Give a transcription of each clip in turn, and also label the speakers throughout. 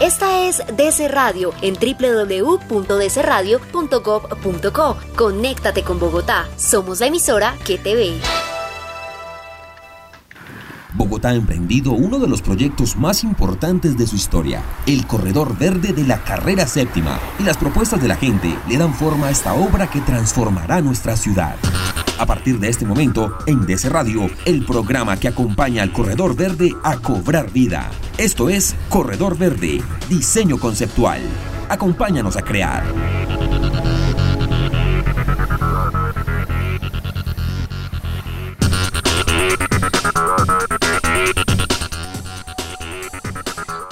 Speaker 1: Esta es DC Radio en www.dcradio.gov.co. Conéctate con Bogotá. Somos la emisora que te ve.
Speaker 2: Bogotá ha emprendido uno de los proyectos más importantes de su historia, el Corredor Verde de la Carrera Séptima, y las propuestas de la gente le dan forma a esta obra que transformará nuestra ciudad. A partir de este momento, en DC Radio, el programa que acompaña al Corredor Verde a cobrar vida. Esto es Corredor Verde, diseño conceptual. Acompáñanos a crear.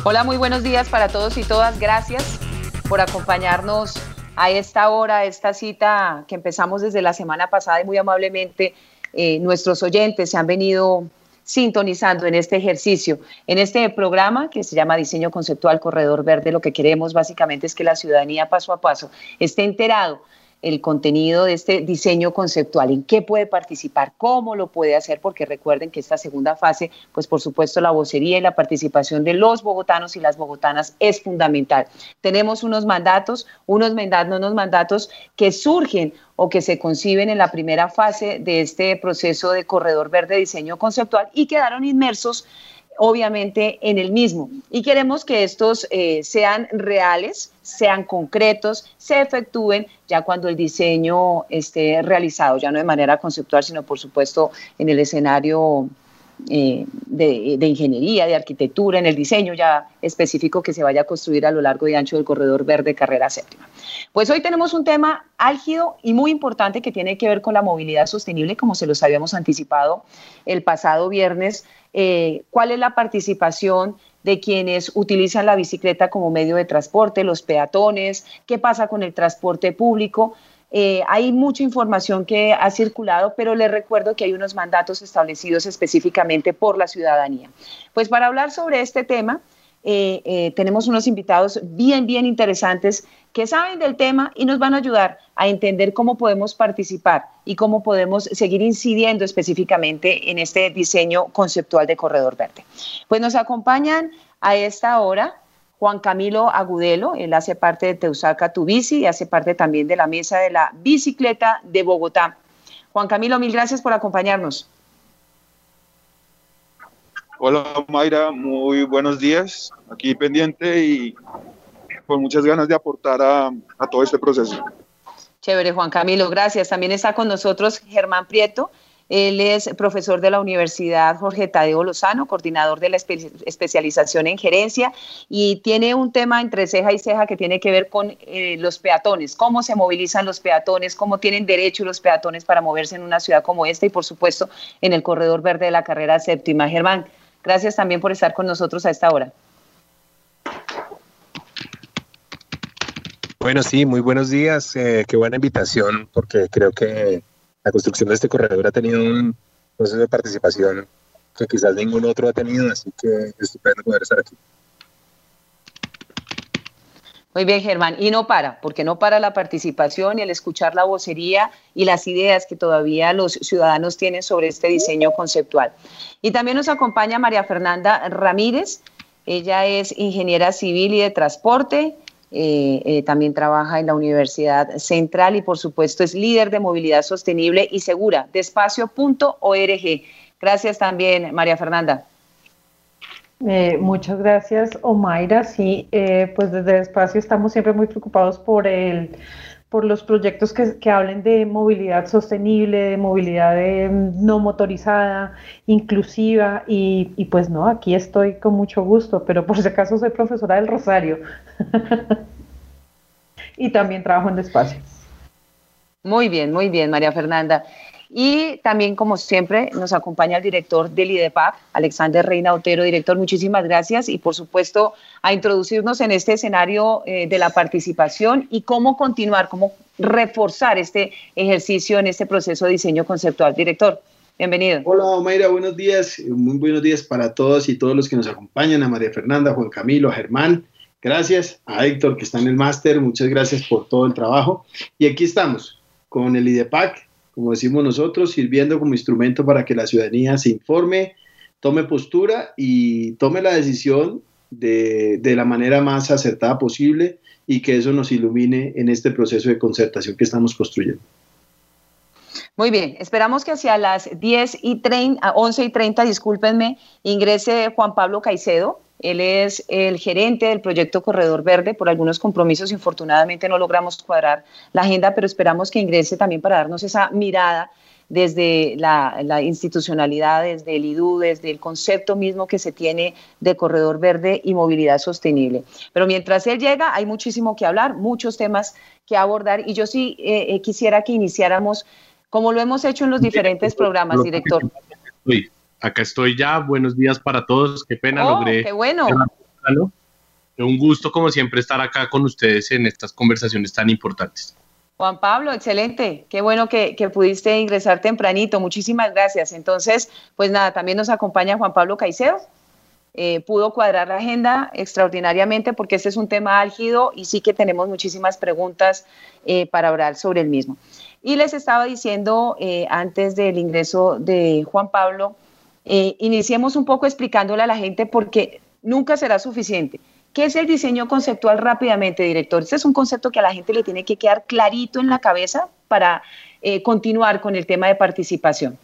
Speaker 3: Hola, muy buenos días para todos y todas. Gracias por acompañarnos a esta hora, a esta cita que empezamos desde la semana pasada y muy amablemente eh, nuestros oyentes se han venido sintonizando en este ejercicio, en este programa que se llama Diseño Conceptual Corredor Verde. Lo que queremos básicamente es que la ciudadanía paso a paso esté enterado el contenido de este diseño conceptual, en qué puede participar, cómo lo puede hacer, porque recuerden que esta segunda fase, pues por supuesto la vocería y la participación de los bogotanos y las bogotanas es fundamental. Tenemos unos mandatos, unos mandatos, unos mandatos que surgen o que se conciben en la primera fase de este proceso de corredor verde diseño conceptual y quedaron inmersos obviamente en el mismo. Y queremos que estos eh, sean reales, sean concretos, se efectúen ya cuando el diseño esté realizado, ya no de manera conceptual, sino por supuesto en el escenario eh, de, ingeniería, de arquitectura, en el diseño ya específico que se vaya a construir a lo largo y ancho del corredor verde carrera séptima. Pues hoy tenemos un tema álgido y muy importante que tiene que ver con la movilidad sostenible, como se los habíamos anticipado el pasado viernes. Eh, ¿Cuál es la participación de quienes utilizan la bicicleta como medio de transporte, los peatones? ¿Qué pasa con el transporte público? Eh, hay mucha información que ha circulado, pero les recuerdo que hay unos mandatos establecidos específicamente por la ciudadanía. Pues para hablar sobre este tema, eh, eh, tenemos unos invitados bien, bien interesantes que saben del tema y nos van a ayudar a entender cómo podemos participar y cómo podemos seguir incidiendo específicamente en este diseño conceptual de Corredor Verde. Pues nos acompañan a esta hora Juan Camilo Agudelo, él hace parte de Teusaca Tu Bici y hace parte también de la mesa de la bicicleta de Bogotá. Juan Camilo, mil gracias por acompañarnos.
Speaker 4: Hola Mayra, muy buenos días. Aquí pendiente y con muchas ganas de aportar a, a, todo este proceso.
Speaker 3: Chévere, Juan Camilo, gracias. También está con nosotros Germán Prieto. Él es profesor de la Universidad Jorge Tadeo Lozano, coordinador de la espe especialización en gerencia y tiene un tema entre ceja y ceja que tiene que ver con eh, los peatones, cómo se movilizan los peatones, cómo tienen derecho los peatones para moverse en una ciudad como esta y por supuesto en el corredor verde de la carrera séptima. Germán, Gracias también por estar con nosotros a esta hora.
Speaker 5: Bueno, sí, muy buenos días. Eh, qué buena invitación, porque creo que la construcción de este corredor ha tenido un proceso de participación que quizás ningún otro ha tenido, así que es estupendo poder estar aquí.
Speaker 3: Muy bien, Germán. Y no para, porque no para la participación y el escuchar la vocería y las ideas que todavía los ciudadanos tienen sobre este diseño conceptual. Y también nos acompaña María Fernanda Ramírez. Ella es ingeniera civil y de transporte. Eh, eh, también trabaja en la Universidad Central y por supuesto es líder de movilidad sostenible y segura de espacio.org. Gracias también, María Fernanda.
Speaker 6: Eh, muchas gracias, Omaira. Sí, pues desde el espacio estamos siempre muy preocupados por el por los proyectos que, que hablen de movilidad sostenible, de movilidad mm, no motorizada, inclusiva, y, y, pues no, aquí estoy con mucho gusto, pero por si acaso soy profesora del Rosario y también trabajo en el espacio.
Speaker 3: Muy bien, muy bien, María Fernanda. Y también, como siempre, nos acompaña el director del IDEPAC, Alexander Reina Otero. Director, muchísimas gracias y, por supuesto, a introducirnos en este escenario eh, de la participación y cómo continuar, cómo reforzar este ejercicio en este proceso de diseño conceptual. Director. Bienvenido.
Speaker 7: Hola, Mayra, buenos días. Muy buenos días para todos y todos los que nos acompañan, a María Fernanda, Juan Camilo, a Germán. Gracias a Héctor, que está en el máster. Muchas gracias por todo el trabajo. Y aquí estamos con el IDEPAC, como decimos nosotros, sirviendo como instrumento para que la ciudadanía se informe, tome postura y tome la decisión de, de la manera más acertada posible y que eso nos ilumine en este proceso de concertación que estamos construyendo.
Speaker 3: Muy bien, esperamos que hacia las 10 y 30, 11 y 30, discúlpenme, ingrese Juan Pablo Caicedo. Él es el gerente del proyecto Corredor Verde. Por algunos compromisos, infortunadamente, no logramos cuadrar la agenda, pero esperamos que ingrese también para darnos esa mirada desde la, la, institucionalidad, desde el IDU, desde el concepto mismo que se tiene de corredor verde y movilidad sostenible. Pero mientras él llega, hay muchísimo que hablar, muchos temas que abordar y yo sí eh, eh quisiera que iniciáramos como lo hemos hecho en los diferentes programas, director.
Speaker 8: Acá estoy ya, buenos días para todos, qué pena
Speaker 3: oh,
Speaker 8: logré.
Speaker 3: Qué bueno.
Speaker 8: Un gusto, como siempre, estar acá con ustedes en estas conversaciones tan importantes.
Speaker 3: Juan Pablo, excelente. Qué bueno que, que, pudiste ingresar tempranito. Muchísimas gracias. Entonces, pues nada, también nos acompaña Juan Pablo Caicedo. Eh, pudo cuadrar la agenda extraordinariamente porque este es un tema álgido y sí que tenemos muchísimas preguntas eh, para hablar sobre el mismo. Y les estaba diciendo eh, antes del ingreso de Juan Pablo, eh, iniciemos un poco explicándole a la gente porque nunca será suficiente. ¿Qué es el diseño conceptual rápidamente, director? Este es un concepto que a la gente le tiene que quedar clarito en la cabeza para eh, continuar con el tema de participación.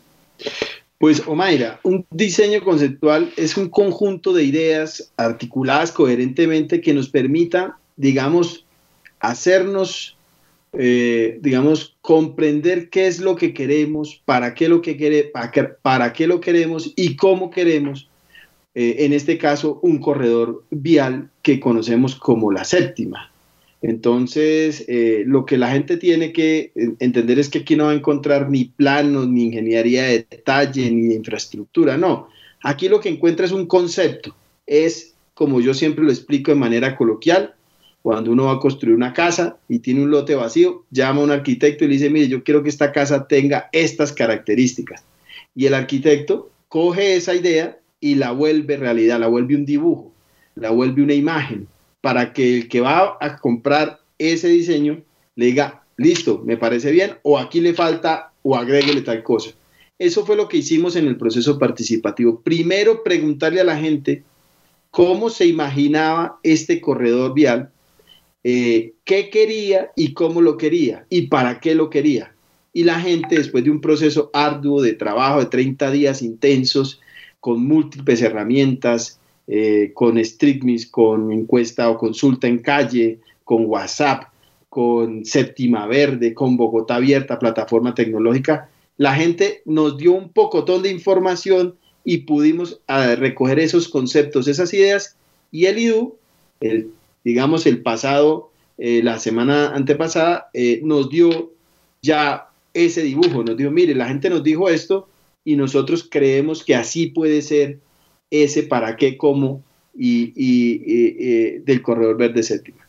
Speaker 7: Pues, Omaira, un diseño conceptual es un conjunto de ideas articuladas coherentemente que nos permita, digamos, hacernos eh, digamos, comprender qué es lo que queremos, para qué lo, que quiere, para, qué, lo queremos y cómo queremos, eh, en este caso, un corredor vial que conocemos como la séptima. Entonces, eh, lo que la gente tiene que entender es que aquí no va a encontrar ni planos, ni ingeniería de detalle, ni infraestructura, no. Aquí lo que encuentra es un concepto, es, como yo siempre lo explico de manera coloquial, cuando uno va a construir una casa y tiene un lote vacío, llama a un arquitecto y le dice, mire, yo quiero que esta casa tenga estas características. Y el arquitecto coge esa idea y la vuelve realidad, la vuelve un dibujo, la vuelve una imagen, para que el que va a comprar ese diseño le diga, listo, me parece bien, o aquí le falta, o agréguele tal cosa. Eso fue lo que hicimos en el proceso participativo. Primero, preguntarle a la gente cómo se imaginaba este corredor vial eh, qué quería y cómo lo quería y para qué lo quería. Y la gente, después de un proceso arduo de trabajo de 30 días intensos, con múltiples herramientas, eh, con StreetMiss, con encuesta o consulta en calle, con WhatsApp, con Séptima Verde, con Bogotá Abierta, plataforma tecnológica, la gente nos dio un pocotón de información y pudimos ah, recoger esos conceptos, esas ideas, y el IDU, el digamos, el pasado, eh, la semana antepasada, eh, nos dio ya ese dibujo, nos dijo, mire, la gente nos dijo esto y nosotros creemos que así puede ser ese para qué, cómo y, y del corredor verde séptima.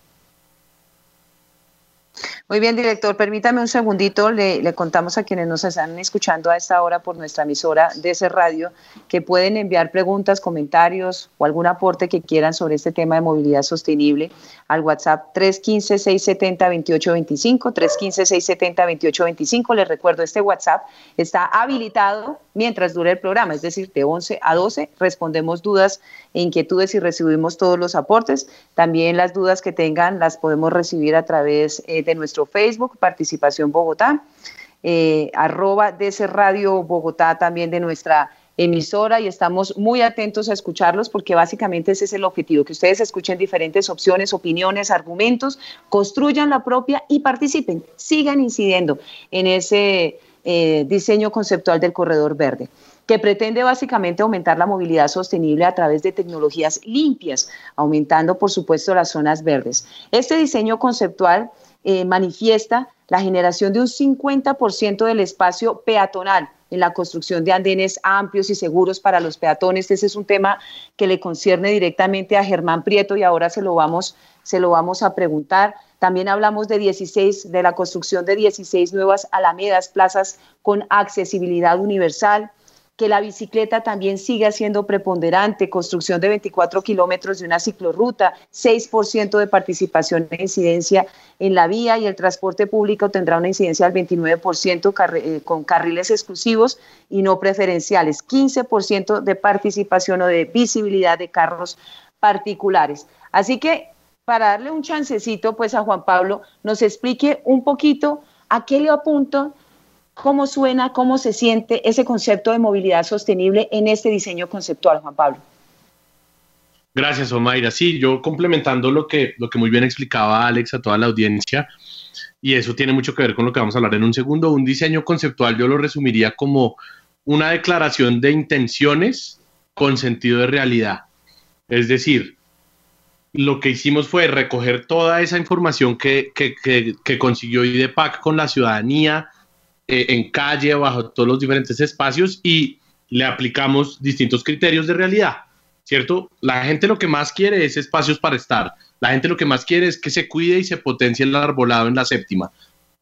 Speaker 3: Muy bien, director, permítame un segundito, le, contamos a quienes nos están escuchando a esta hora por nuestra emisora de ese radio que pueden enviar preguntas, comentarios o algún aporte que quieran sobre este tema de movilidad sostenible al WhatsApp 315-670-2825, 315-670-2825. Les recuerdo, este WhatsApp está habilitado mientras dure el programa, es decir, de 11 a 12 respondemos dudas e inquietudes y recibimos todos los aportes. También las dudas que tengan las podemos recibir a través eh, de nuestro Facebook, Participación Bogotá, eh, arroba ese radio Bogotá también de nuestra emisora y estamos muy atentos a escucharlos porque básicamente ese es el objetivo, que ustedes escuchen diferentes opciones, opiniones, argumentos, construyan la propia y participen, sigan incidiendo en ese eh, diseño conceptual del corredor verde que pretende básicamente aumentar la movilidad sostenible a través de tecnologías limpias, aumentando por supuesto las zonas verdes. Este diseño conceptual eh, manifiesta la generación de un 50% del espacio peatonal en la construcción de andenes amplios y seguros para los peatones. Ese es un tema que le concierne directamente a Germán Prieto y ahora se lo vamos, se lo vamos a preguntar. También hablamos de 16, de la construcción de 16 nuevas alamedas, plazas con accesibilidad universal, que la bicicleta también siga siendo preponderante, construcción de 24 kilómetros de una ciclorruta, 6% de participación e incidencia en la vía y el transporte público tendrá una incidencia del 29% eh, con carriles exclusivos y no preferenciales, 15% de participación o de visibilidad de carros particulares. Así que para darle un chancecito pues a Juan Pablo, nos explique un poquito a qué le cómo suena, cómo se siente ese concepto de movilidad sostenible en este diseño conceptual, Juan Pablo.
Speaker 8: Gracias, Omaira. Sí, yo complementando lo que, lo que muy bien explicaba Alex a toda la audiencia, y eso tiene mucho que ver con lo que vamos a hablar en un segundo, un diseño conceptual yo lo resumiría como una declaración de intenciones con sentido de realidad. Es decir, lo que hicimos fue recoger toda esa información que, consiguió IDEPAC con la ciudadanía eh, en calle, bajo todos los diferentes espacios y le aplicamos distintos criterios de realidad, ¿cierto? La gente lo que más quiere es espacios para estar. La gente lo que más quiere es que se cuide y se potencie el arbolado en la séptima.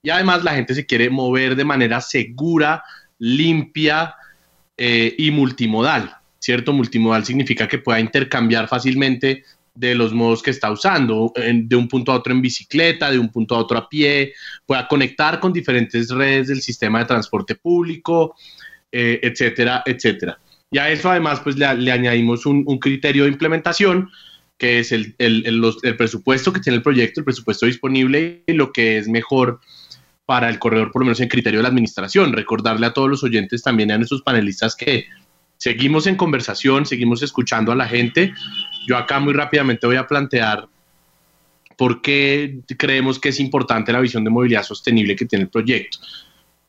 Speaker 8: Y además la gente se quiere mover de manera segura, limpia eh, y multimodal, ¿cierto? Multimodal significa que pueda intercambiar fácilmente de los modos que está usando, de un punto a otro en bicicleta, de un punto a otro a pie, pueda conectar con diferentes redes del sistema de transporte público, eh, etcétera, etcétera. Y a eso además pues le, añadimos un, criterio de implementación que es el, el, presupuesto que tiene el proyecto, el presupuesto disponible y lo que es mejor para el corredor, por lo menos en criterio de la administración. Recordarle a todos los oyentes, también a nuestros panelistas que seguimos en conversación, seguimos escuchando a la gente. Yo acá muy rápidamente voy a plantear por qué creemos que es importante la visión de movilidad sostenible que tiene el proyecto.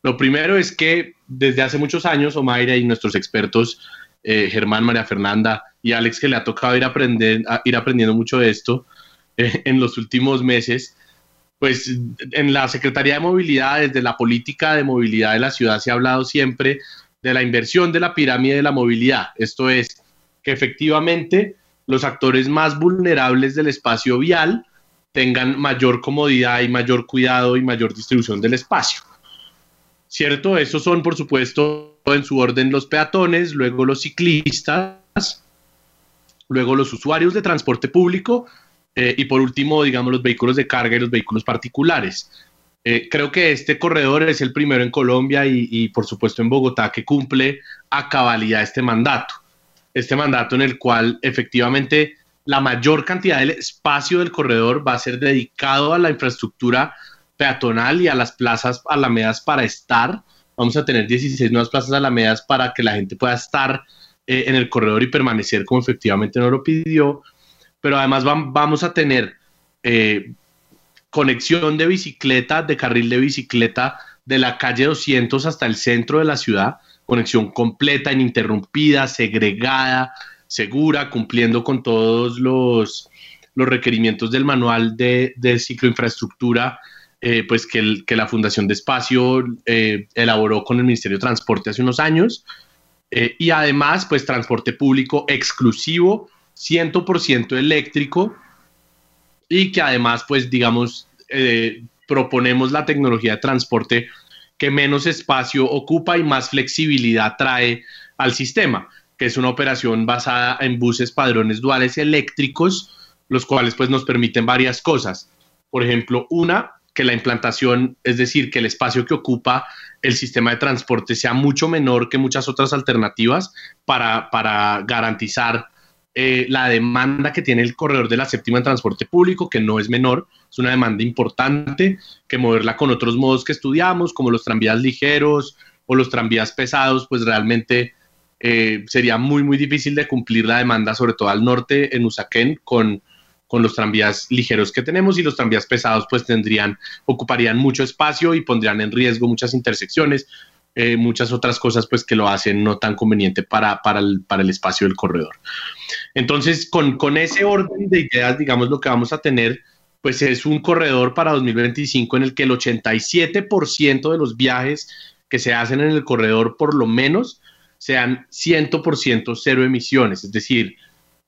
Speaker 8: Lo primero es que desde hace muchos años, Omaira y nuestros expertos, eh, Germán, María Fernanda y Alex, que le ha tocado ir, aprender, ir aprendiendo mucho de esto eh, en los últimos meses, pues en la Secretaría de Movilidad, desde la política de movilidad de la ciudad, se ha hablado siempre de la inversión de la pirámide de la movilidad. Esto es que efectivamente los actores más vulnerables del espacio vial tengan mayor comodidad y mayor cuidado y mayor distribución del espacio. ¿Cierto? Estos son, por supuesto, en su orden los peatones, luego los ciclistas, luego los usuarios de transporte público eh, y por último, digamos, los vehículos de carga y los vehículos particulares. Eh, creo que este corredor es el primero en Colombia y, por supuesto en Bogotá que cumple a cabalidad este mandato. Este mandato en el cual efectivamente la mayor cantidad del espacio del corredor va a ser dedicado a la infraestructura peatonal y a las plazas alamedas para estar. Vamos a tener 16 nuevas plazas alamedas para que la gente pueda estar eh, en el corredor y permanecer como efectivamente nos lo pidió. Pero además vamos a tener eh, conexión de bicicleta, de carril de bicicleta de la calle 200 hasta el centro de la ciudad, conexión completa, ininterrumpida, segregada, segura, cumpliendo con todos los, los requerimientos del manual de, de cicloinfraestructura, eh, pues que, que, la Fundación de Espacio eh, elaboró con el Ministerio de Transporte hace unos años. Eh, y además, pues transporte público exclusivo, 100% eléctrico, y que además, pues digamos, eh, proponemos la tecnología de transporte que menos espacio ocupa y más flexibilidad trae al sistema, que es una operación basada en buses padrones duales eléctricos, los cuales pues nos permiten varias cosas. Por ejemplo, una, que la implantación, es decir, que el espacio que ocupa el sistema de transporte sea mucho menor que muchas otras alternativas para, para garantizar eh, la demanda que tiene el corredor de la séptima en transporte público, que no es menor, es una demanda importante, que moverla con otros modos que estudiamos, como los tranvías ligeros o los tranvías pesados, pues realmente eh, sería muy, muy difícil de cumplir la demanda, sobre todo al norte, en Usaquén, con, con los tranvías ligeros que tenemos y los tranvías pesados pues tendrían, ocuparían mucho espacio y pondrían en riesgo muchas intersecciones, eh, muchas otras cosas pues que lo hacen no tan conveniente para, para, el, para el espacio del corredor. Entonces, con, con ese orden de ideas, digamos, lo que vamos a tener pues es un corredor para 2025 en el que el 87% de los viajes que se hacen en el corredor por lo menos sean 100% cero emisiones, es decir,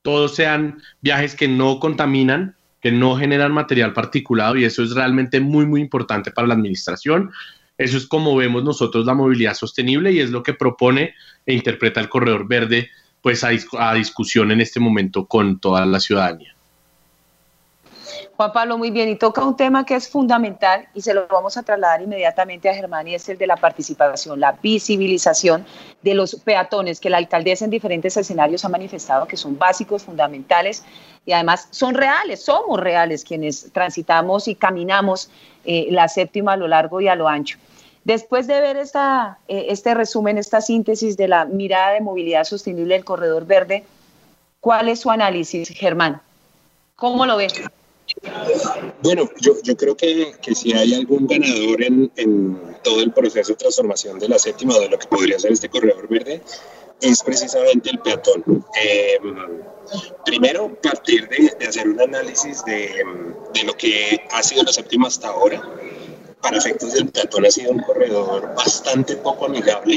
Speaker 8: todos sean viajes que no contaminan, que no generan material particulado y eso es realmente muy, muy importante para la administración. Eso es como vemos nosotros la movilidad sostenible y es lo que propone e interpreta el Corredor Verde pues a, discusión en este momento con toda la ciudadanía.
Speaker 3: Juan Pablo, muy bien, y toca un tema que es fundamental y se lo vamos a trasladar inmediatamente a Germán y es el de la participación, la visibilización de los peatones que la alcaldesa en diferentes escenarios ha manifestado que son básicos, fundamentales y además son reales, somos reales quienes transitamos y caminamos eh, la séptima a lo largo y a lo ancho. Después de ver eh, este resumen, esta síntesis de la mirada de movilidad sostenible del corredor verde, ¿cuál es su análisis, Germán? ¿Cómo lo ve?
Speaker 9: Bueno, yo, yo creo que, que, si hay algún ganador en, en, todo el proceso de transformación de la séptima, de lo que podría ser este corredor verde, es precisamente el peatón. Eh, primero, partir de, de, hacer un análisis de, de lo que ha sido la séptima hasta ahora para efectos del peatón ha sido un corredor bastante poco amigable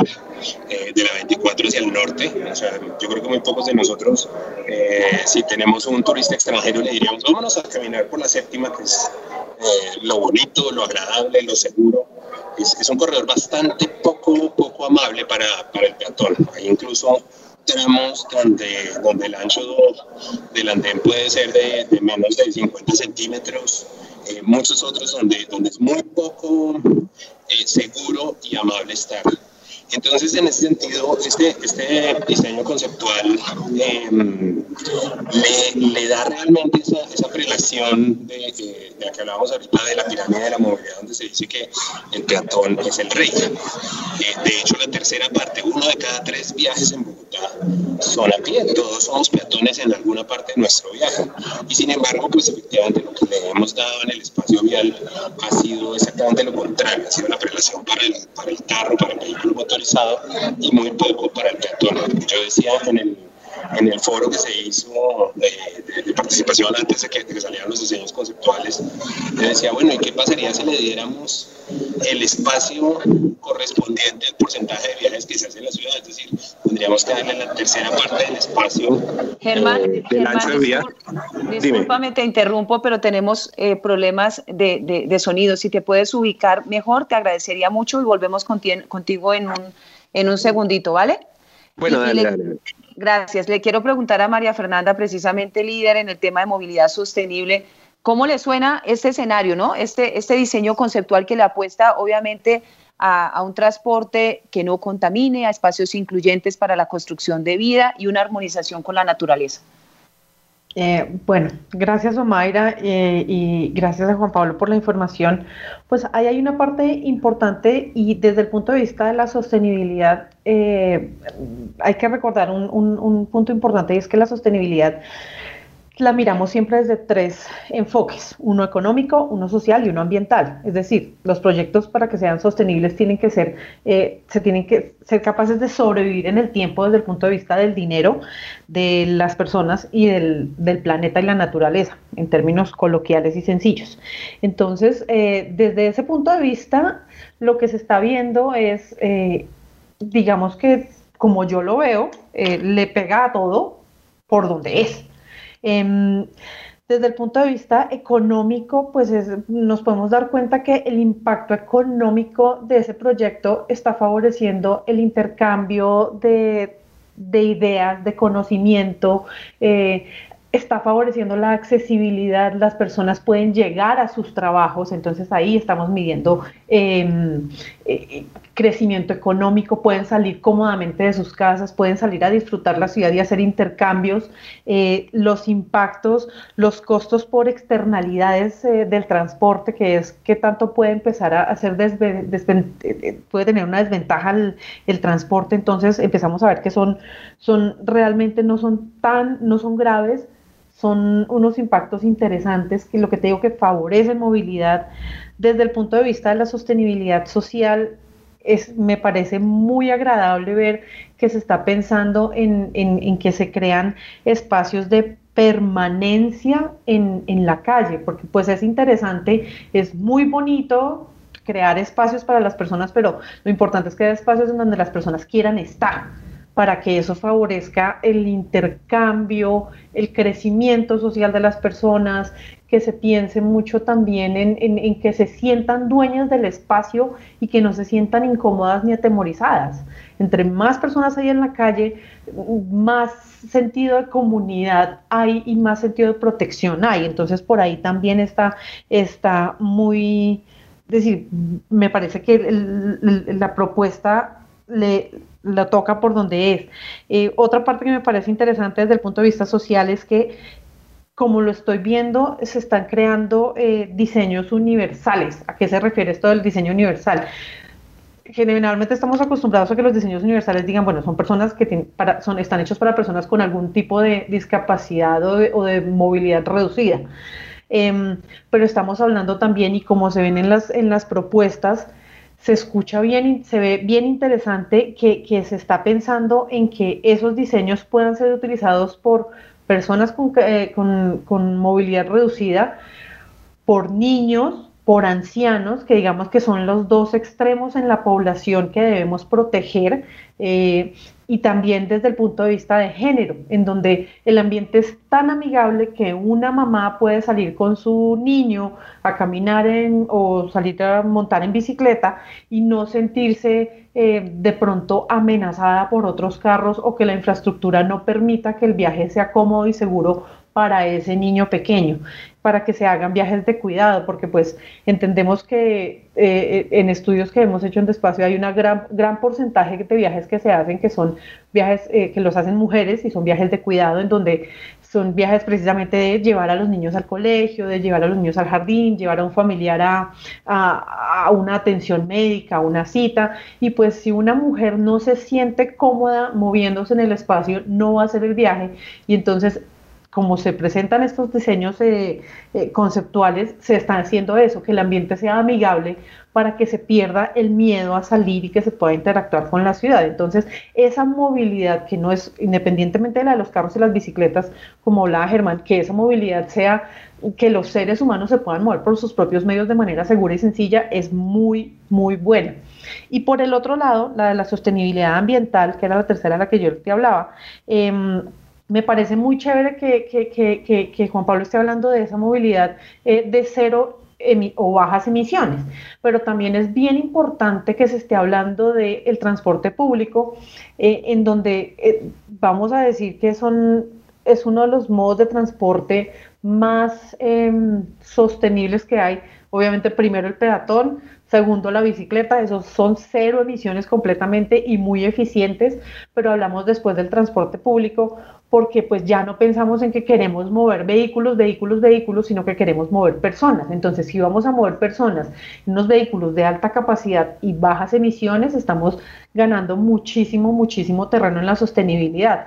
Speaker 9: eh, de la 24 hacia el norte. O sea, yo creo que muy pocos de nosotros, eh, si tenemos un turista extranjero, le diríamos, vámonos a caminar por la séptima, que es eh, lo bonito, lo agradable, lo seguro. Es, es, un corredor bastante poco, poco amable para, para el peatón. Hay incluso tramos donde, donde el ancho del andén puede ser de menos de 50 centímetros eh, muchos otros donde, donde es muy poco eh, seguro y amable estar. Entonces, en ese sentido, este, este diseño conceptual eh, le, da realmente esa, esa prelación de, de, la que hablábamos ahorita de la pirámide de la movilidad, donde se dice que el peatón es el rey. Eh, de hecho, la tercera parte, uno de cada tres viajes en Bogotá son a pie, todos somos peatones en alguna parte de nuestro viaje. Y sin embargo, pues efectivamente lo que le hemos dado en el espacio vial ha sido exactamente lo contrario, ha sido la prelación para el, para el carro, para el vehículo y muy poco para el peatón. Yo decía en el, en el foro que se hizo de, de, de participación antes de que, de que, salieran los diseños conceptuales, yo decía, bueno, ¿y qué pasaría si le diéramos el espacio correspondiente al porcentaje de viajes que se hace en la ciudad? Es decir, tendríamos que darle la tercera parte del espacio
Speaker 3: Germán, eh, del Germán,
Speaker 9: ancho de vía.
Speaker 3: Discúlpame, te interrumpo, pero tenemos eh, problemas de, de, de, sonido. Si te puedes ubicar mejor, te agradecería mucho y volvemos contigo en un, en un segundito, ¿vale?
Speaker 9: Bueno,
Speaker 3: y,
Speaker 9: dale,
Speaker 3: y le,
Speaker 9: dale.
Speaker 3: Gracias. Le quiero preguntar a María Fernanda, precisamente líder en el tema de movilidad sostenible, ¿cómo le suena este escenario, no? Este, este diseño conceptual que le apuesta, obviamente, a, a, un transporte que no contamine, a espacios incluyentes para la construcción de vida y una armonización con la naturaleza.
Speaker 6: Eh, bueno, gracias Omaira eh, y gracias a Juan Pablo por la información. Pues ahí hay una parte importante y desde el punto de vista de la sostenibilidad eh, hay que recordar un, un, un punto importante y es que la sostenibilidad la miramos siempre desde tres enfoques, uno económico, uno social y uno ambiental. Es decir, los proyectos para que sean sostenibles tienen que ser, eh, se tienen que ser capaces de sobrevivir en el tiempo desde el punto de vista del dinero, de las personas y del, del planeta y la naturaleza, en términos coloquiales y sencillos. Entonces, eh, desde ese punto de vista, lo que se está viendo es, eh, digamos que como yo lo veo, eh, le pega a todo por donde es. Eh, desde el punto de vista económico, pues es, nos podemos dar cuenta que el impacto económico de ese proyecto está favoreciendo el intercambio de, de ideas, de conocimiento, eh, está favoreciendo la accesibilidad, las personas pueden llegar a sus trabajos, entonces ahí estamos midiendo eh, eh, crecimiento económico, pueden salir cómodamente de sus casas, pueden salir a disfrutar la ciudad y hacer intercambios, eh, los impactos, los costos por externalidades eh, del transporte, que es que tanto puede empezar a hacer, puede tener una desventaja el, el, transporte, entonces empezamos a ver que son, son realmente no son tan, no son graves, son unos impactos interesantes que lo que te digo que favorecen movilidad desde el punto de vista de la sostenibilidad social. Es, me parece muy agradable ver que se está pensando en, en, que se crean espacios de permanencia en, en, la calle, porque pues es interesante, es muy bonito crear espacios para las personas, pero lo importante es haya espacios en donde las personas quieran estar para que eso favorezca el intercambio, el crecimiento social de las personas, que se piense mucho también en, que se sientan dueñas del espacio y que no se sientan incómodas ni atemorizadas. Entre más personas hay en la calle, más sentido de comunidad hay y más sentido de protección hay. Entonces por ahí también está, está muy, es decir, me parece que la propuesta le, la toca por donde es. Eh, otra parte que me parece interesante desde el punto de vista social es que como lo estoy viendo, se están creando eh, diseños universales. ¿A qué se refiere esto del diseño universal? Generalmente estamos acostumbrados a que los diseños universales digan, bueno, son personas que tienen, para, son, están hechos para personas con algún tipo de discapacidad o de, movilidad reducida. Em, pero estamos hablando también, y como se ven en las, en las propuestas, se escucha bien, se ve bien interesante que, que, se está pensando en que esos diseños puedan ser utilizados por personas eh, con, con, movilidad reducida, por niños, por ancianos, que digamos que son los dos extremos en la población que debemos proteger. Eh, y también desde el punto de vista de género, en donde el ambiente es tan amigable que una mamá puede salir con su niño a caminar en, o salir a montar en bicicleta y no sentirse eh, de pronto amenazada por otros carros o que la infraestructura no permita que el viaje sea cómodo y seguro para ese niño pequeño para que se hagan viajes de cuidado, porque pues entendemos que eh, en estudios que hemos hecho en Despacio hay un gran, gran porcentaje de viajes que se hacen que son viajes eh, que los hacen mujeres y son viajes de cuidado en donde son viajes precisamente de llevar a los niños al colegio, de llevar a los niños al jardín, llevar a un familiar a, a, a una atención médica, a una cita, y pues si una mujer no se siente cómoda moviéndose en el espacio, no va a hacer el viaje, y entonces como se presentan estos diseños eh, eh, conceptuales, se está haciendo eso, que el ambiente sea amigable para que se pierda el miedo a salir y que se pueda interactuar con la ciudad. Entonces, esa movilidad que no es, independientemente de la de los carros y las bicicletas, como hablaba Germán, que esa movilidad sea que los seres humanos se puedan mover por sus propios medios de manera segura y sencilla, es muy, muy buena. Y por el otro lado, la de la sostenibilidad ambiental, que era la tercera de la que yo te hablaba, eh, me parece muy chévere que, Juan Pablo esté hablando de esa movilidad eh, de cero o bajas emisiones, pero también es bien importante que se esté hablando del transporte público, eh, en donde eh, vamos a decir que son, es uno de los modos de transporte más em, sostenibles que hay. Obviamente primero el peatón, Segundo, la bicicleta, esos son cero emisiones completamente y muy eficientes, pero hablamos después del transporte público porque pues ya no pensamos en que queremos mover vehículos, vehículos, vehículos, sino que queremos mover personas. Entonces, si vamos a mover personas unos vehículos de alta capacidad y bajas emisiones, estamos ganando muchísimo, muchísimo terreno en la sostenibilidad.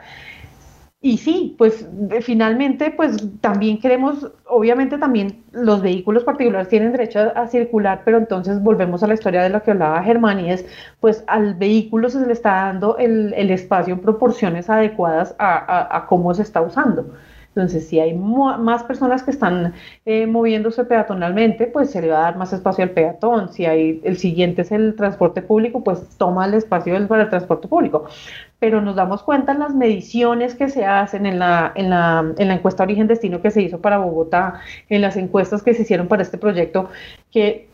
Speaker 6: Y sí, pues finalmente, pues también queremos, obviamente también los vehículos particulares tienen derecho a, circular, pero entonces volvemos a la historia de lo que hablaba Germán y es, pues al vehículo se le está dando el, espacio en proporciones adecuadas a cómo se está usando. Entonces, si hay más personas que están eh, moviéndose peatonalmente, pues se le va a dar más espacio al peatón. Si hay el siguiente es el transporte público, pues toma el espacio para el transporte público. Pero nos damos cuenta en las mediciones que se hacen en la, en la, en la encuesta origen-destino que se hizo para Bogotá, en las encuestas que se hicieron para este proyecto, que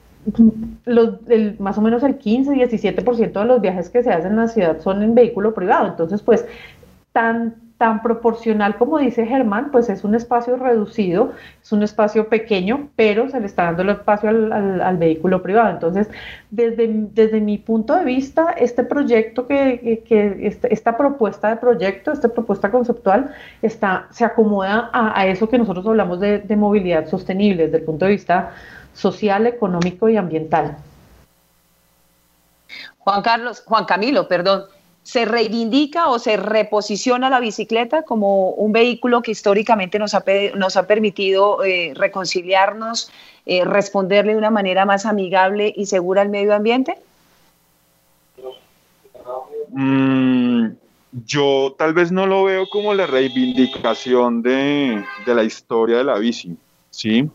Speaker 6: los, más o menos el 15-17% de los viajes que se hacen en la ciudad son en vehículo privado. Entonces, pues, tan tan proporcional como dice Germán, pues es un espacio reducido, es un espacio pequeño, pero se le está dando el espacio al, vehículo privado. Entonces, desde, desde, mi punto de vista, este proyecto, que, este, esta propuesta de proyecto, esta propuesta conceptual, está, se acomoda a, eso que nosotros hablamos de, de movilidad sostenible desde el punto de vista social, económico y ambiental.
Speaker 3: Juan Carlos, Juan Camilo, perdón, se reivindica o se reposiciona la bicicleta como un vehículo que históricamente nos ha, nos ha permitido eh, reconciliarnos, eh, responderle de una manera más amigable y segura al medio ambiente?
Speaker 4: Mm, yo tal vez no lo veo como la reivindicación de, la historia de la bici, ¿sí?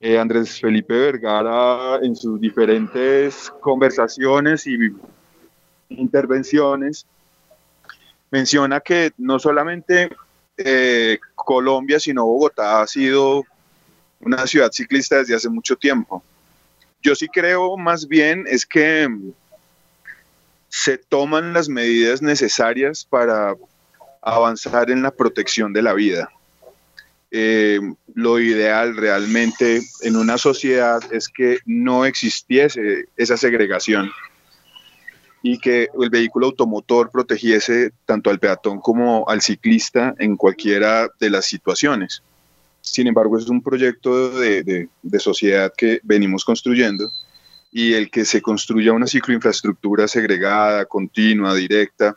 Speaker 4: Eh, Andrés Felipe Vergara en sus diferentes conversaciones y intervenciones, menciona que no solamente eh, Colombia, sino Bogotá ha sido una ciudad ciclista desde hace mucho tiempo. Yo sí creo más bien es que se toman las medidas necesarias para avanzar en la protección de la vida. Eh, lo ideal realmente en una sociedad es que no existiese esa segregación y que el vehículo automotor protegiese tanto al peatón como al ciclista en cualquiera de las situaciones. Sin embargo, es un proyecto de, sociedad que venimos construyendo y el que se construya una cicloinfraestructura segregada, continua, directa,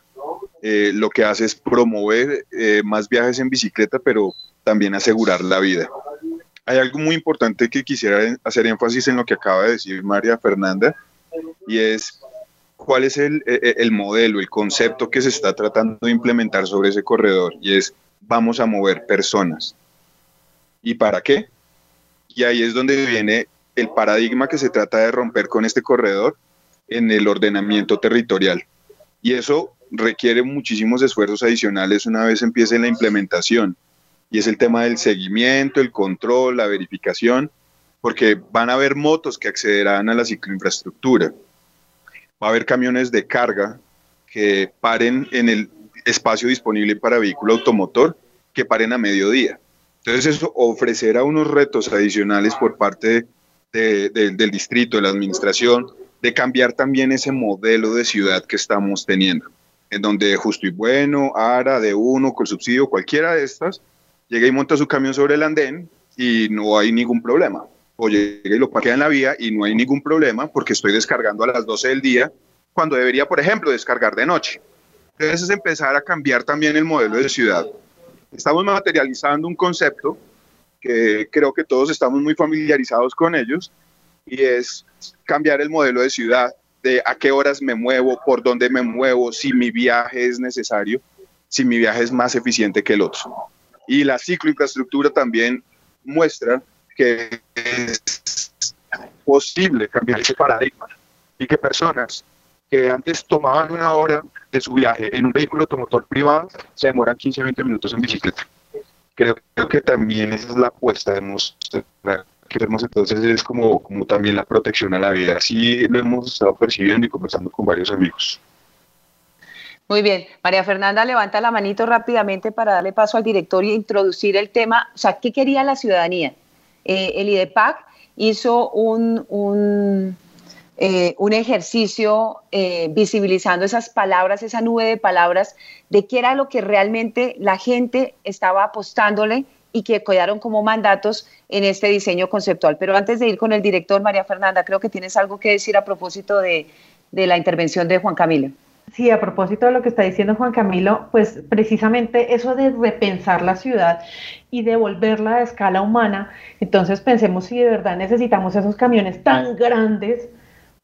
Speaker 4: eh, lo que hace es promover eh, más viajes en bicicleta, pero también asegurar la vida. Hay algo muy importante que quisiera hacer énfasis en lo que acaba de decir María Fernanda, y es cuál es el, e, e, el, modelo, el concepto que se está tratando de implementar sobre ese corredor y es vamos a mover personas. ¿Y para qué? Y ahí es donde viene el paradigma que se trata de romper con este corredor en el ordenamiento territorial. Y eso requiere muchísimos esfuerzos adicionales una vez empiece la implementación. Y es el tema del seguimiento, el control, la verificación, porque van a haber motos que accederán a la cicloinfraestructura va a haber camiones de carga que paren en el espacio disponible para vehículo automotor, que paren a mediodía. Entonces eso ofrecerá unos retos adicionales por parte del distrito, de la administración, de cambiar también ese modelo de ciudad que estamos teniendo, en donde Justo y Bueno, ARA, de uno, con subsidio, cualquiera de estas, llega y monta su camión sobre el andén y no hay ningún problema o llega y lo parquea en la vía y no hay ningún problema porque estoy descargando a las 12 del día cuando debería, por ejemplo, descargar de noche. Entonces es empezar a cambiar también el modelo de ciudad. Estamos materializando un concepto que creo que todos estamos muy familiarizados con ellos y es cambiar el modelo de ciudad, de a qué horas me muevo, por dónde me muevo, si mi viaje es necesario, si mi viaje es más eficiente que el otro. Y la cicloinfraestructura también muestra que es posible cambiar ese paradigma y que personas que antes tomaban una hora de su viaje en un vehículo automotor privado se demoran 15 o 20 minutos en bicicleta. Creo, que también esa es la apuesta de mostrar que vemos entonces es como, como también la protección a la vida. Así lo hemos estado percibiendo y conversando con varios amigos.
Speaker 3: Muy bien, María Fernanda levanta la manito rápidamente para darle paso al director y introducir el tema, o sea, ¿qué quería la ciudadanía? Eh, el IDEPAC hizo un, un, eh, ejercicio eh, visibilizando esas palabras, esa nube de palabras, de qué era lo que realmente la gente estaba apostándole y que quedaron como mandatos en este diseño conceptual. Pero antes de ir con el director, María Fernanda, creo que tienes algo que decir a propósito de, de la intervención de Juan Camilo.
Speaker 6: Sí, a propósito de lo que está diciendo Juan Camilo, pues precisamente eso de repensar la ciudad y devolverla a escala humana, entonces pensemos si de verdad necesitamos esos camiones tan grandes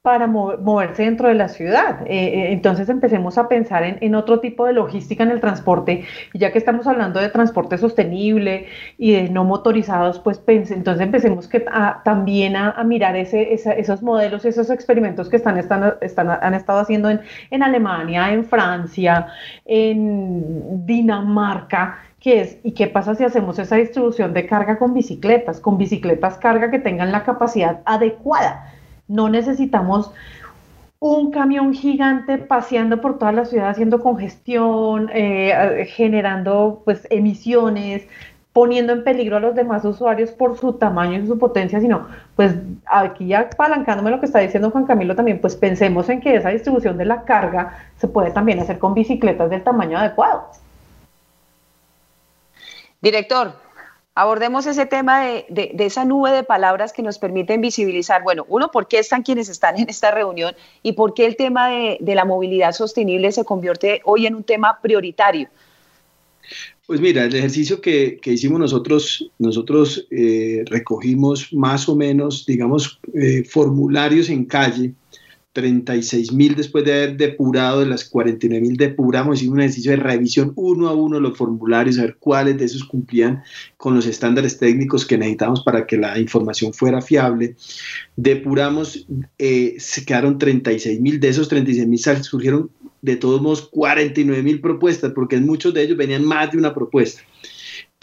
Speaker 6: para moverse dentro de la ciudad. Eh, eh, entonces empecemos a pensar en, otro tipo de logística en el transporte, y ya que estamos hablando de transporte sostenible y de no motorizados, pues entonces empecemos que, también a, mirar ese, esos modelos, esos experimentos que están, han estado haciendo en, en Alemania, en Francia, en Dinamarca, es, ¿y qué pasa si hacemos esa distribución de carga con bicicletas? Con bicicletas carga que tengan la capacidad adecuada no necesitamos un camión gigante paseando por toda la ciudad haciendo congestión, eh, generando pues emisiones, poniendo en peligro a los demás usuarios por su tamaño y su potencia, sino pues aquí ya apalancándome lo que está diciendo Juan Camilo también, pues pensemos en que esa distribución de la carga se puede también hacer con bicicletas del tamaño adecuado.
Speaker 3: Director, abordemos ese tema de, esa nube de palabras que nos permiten visibilizar, bueno, uno, por qué están quienes están en esta reunión y por qué el tema de, la movilidad sostenible se convierte hoy en un tema prioritario.
Speaker 7: Pues mira, el ejercicio que, hicimos nosotros, nosotros eh, recogimos más o menos, digamos, eh, formularios en calle 36 mil después de haber depurado de las 49 mil depuramos, hicimos un ejercicio de revisión uno a uno los formularios, a ver cuáles de esos cumplían con los estándares técnicos que necesitamos para que la información fuera fiable. Depuramos, eh, se quedaron 36 mil, de esos 36 mil surgieron de todos modos 49 mil propuestas, porque en muchos de ellos venían más de una propuesta.